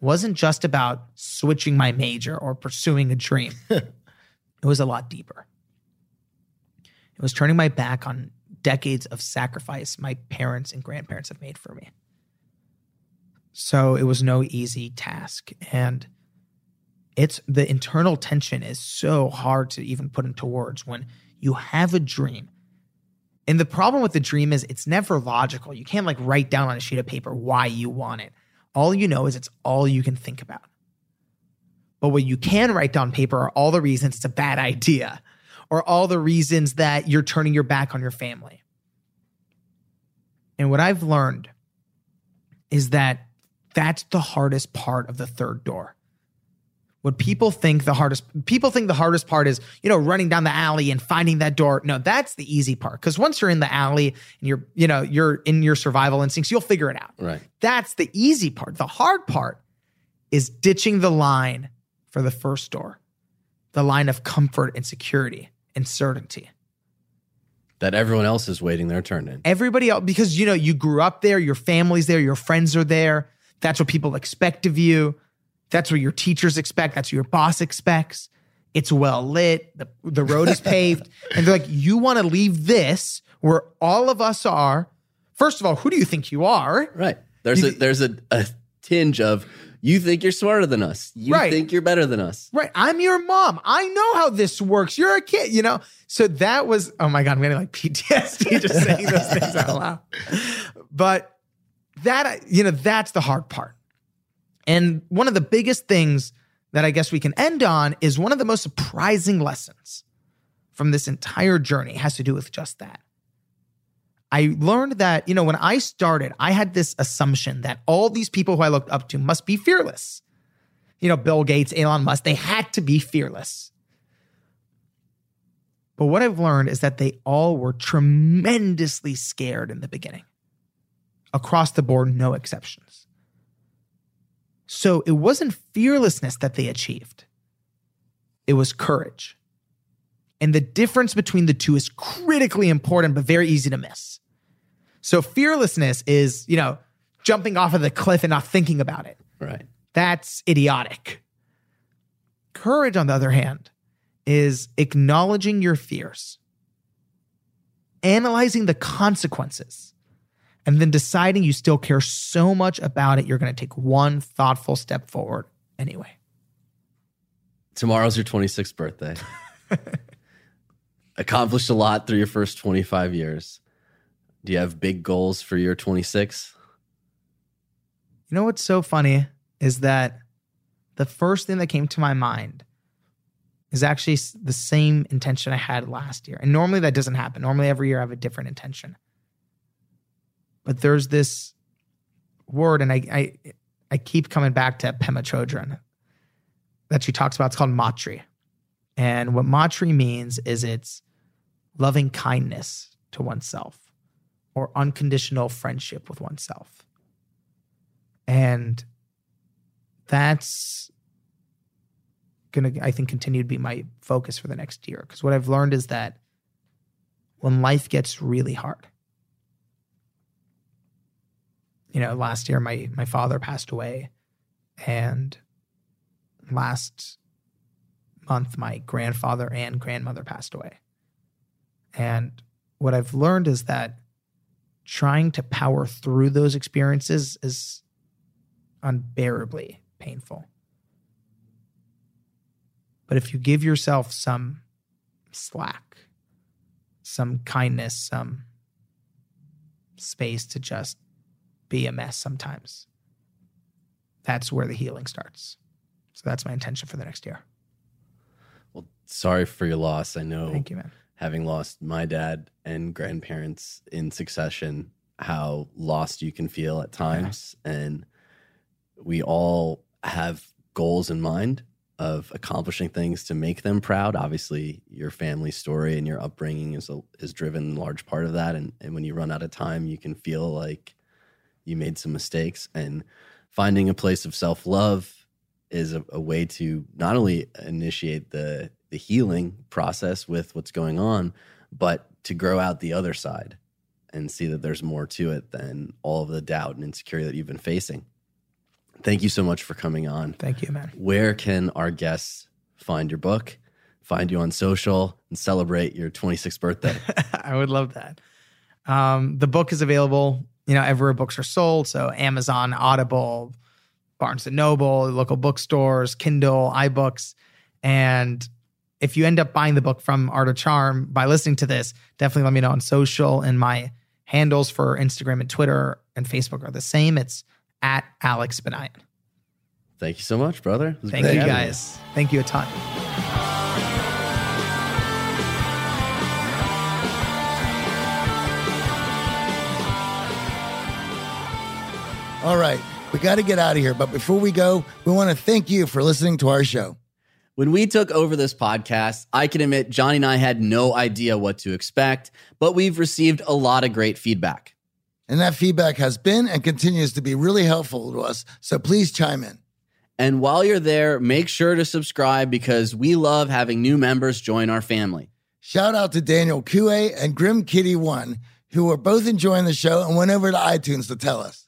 wasn't just about switching my major or pursuing a dream. it was a lot deeper. It was turning my back on decades of sacrifice my parents and grandparents have made for me. So it was no easy task. And it's the internal tension is so hard to even put into words when you have a dream. And the problem with the dream is it's never logical. You can't like write down on a sheet of paper why you want it. All you know is it's all you can think about. But what you can write down paper are all the reasons it's a bad idea or all the reasons that you're turning your back on your family. And what I've learned is that that's the hardest part of the third door. What people think the hardest people think the hardest part is, you know, running down the alley and finding that door. No, that's the easy part. Cause once you're in the alley and you're, you know, you're in your survival instincts, you'll figure it out. Right. That's the easy part. The hard part is ditching the line for the first door, the line of comfort and security and certainty. That everyone else is waiting their turn in. Everybody else, because you know, you grew up there, your family's there, your friends are there. That's what people expect of you. That's what your teachers expect. That's what your boss expects. It's well lit. The, the road is paved. And they're like, you want to leave this where all of us are. First of all, who do you think you are? Right. There's You- a there's a, a tinge of you think you're smarter than us. You Right. think you're better than us. Right. I'm your mom. I know how this works. You're a kid, you know? So that was, oh my God, I'm getting like PTSD just saying those things out loud. But that, you know, that's the hard part. And one of the biggest things that I guess we can end on is one of the most surprising lessons from this entire journey has to do with just that. I learned that, you know, when I started, I had this assumption that all these people who I looked up to must be fearless you know, Bill Gates, Elon Musk, they had to be fearless. But what I've learned is that they all were tremendously scared in the beginning across the board, no exceptions. So it wasn't fearlessness that they achieved, it was courage. And the difference between the two is critically important, but very easy to miss. So fearlessness is, you know, jumping off of the cliff and not thinking about it. Right. That's idiotic. Courage, on the other hand, is acknowledging your fears, analyzing the consequences, and then deciding you still care so much about it, you're going to take one thoughtful step forward anyway. Tomorrow's your 26th birthday. Accomplished a lot through your first 25 years. Do you have big goals for your 26? You know what's so funny is that the first thing that came to my mind is actually the same intention I had last year. And normally that doesn't happen. Normally every year I have a different intention. But there's this word, and I I, I keep coming back to Pema Chodron that she talks about. It's called maitri. And what maitri means is it's loving kindness to oneself or unconditional friendship with oneself. And that's going to, I think, continue to be my focus for the next year. Because what I've learned is that when life gets really hard, you know, last year my my father passed away, and last month my grandfather and grandmother passed away. And what I've learned is that trying to power through those experiences is unbearably painful. But if you give yourself some slack, some kindness, some space to just be a mess sometimes, that's where the healing starts. So that's my intention for the next year. Well, sorry for your loss. I know Thank you, man. having lost my dad and grandparents in succession, how lost you can feel at times. And we all have goals in mind of accomplishing things to make them proud. Obviously, your family story and your upbringing is a, is driven large part of that. And, and when you run out of time, you can feel like you made some mistakes. And finding a place of self love is a, a way to not only initiate the the healing process with what's going on, but to grow out the other side and see that there's more to it than all of the doubt and insecurity that you've been facing. Thank you so much for coming on. Thank you, man. Where can our guests find your book, find you on social, and celebrate your 26th birthday? I would love that. Um, the book is available, you know, everywhere books are sold. So Amazon, Audible, Barnes and Noble, local bookstores, Kindle, iBooks. And if you end up buying the book from Art of Charm by listening to this, definitely let me know on social. And my handles for Instagram and Twitter and Facebook are the same. It's at Alex Banayan. Thank you so much, brother. Thank you guys. Thank you a ton. All right, we got to get out of here. But before we go, we want to thank you for listening to our show. When we took over this podcast, I can admit Johnny and I had no idea what to expect, but we've received a lot of great feedback. And that feedback has been and continues to be really helpful to us. So please chime in. And while you're there, make sure to subscribe because we love having new members join our family. Shout out to Daniel Kue and Grim Kitty One, who are both enjoying the show and went over to iTunes to tell us.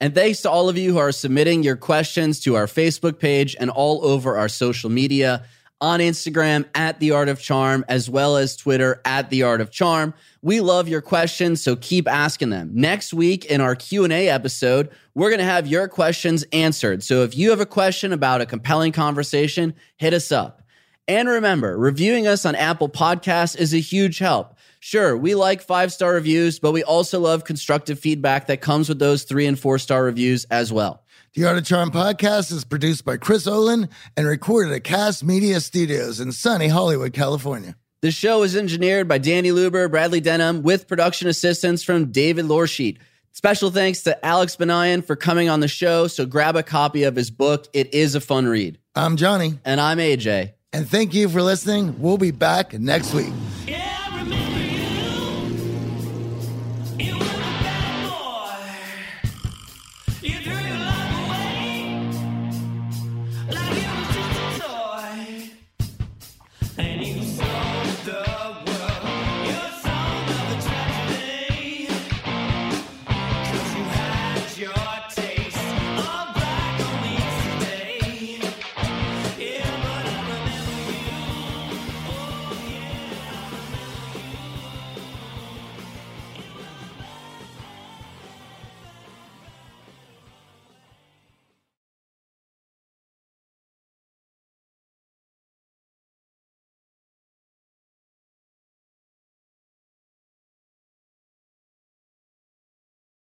And thanks to all of you who are submitting your questions to our Facebook page and all over our social media on Instagram at The Art of Charm, as well as Twitter at The Art of Charm. We love your questions, so keep asking them. Next week in our Q&A episode, we're going to have your questions answered. So if you have a question about a compelling conversation, hit us up. And remember, reviewing us on Apple Podcasts is a huge help. Sure, we like five star reviews, but we also love constructive feedback that comes with those three and four star reviews as well. The Art of Charm podcast is produced by Chris Olin and recorded at Cast Media Studios in sunny Hollywood, California. The show is engineered by Danny Luber, Bradley Denham, with production assistance from David Lorsheet. Special thanks to Alex Banayan for coming on the show. So grab a copy of his book. It is a fun read. I'm Johnny, And I'm AJ. and thank you for listening. We'll be back next week.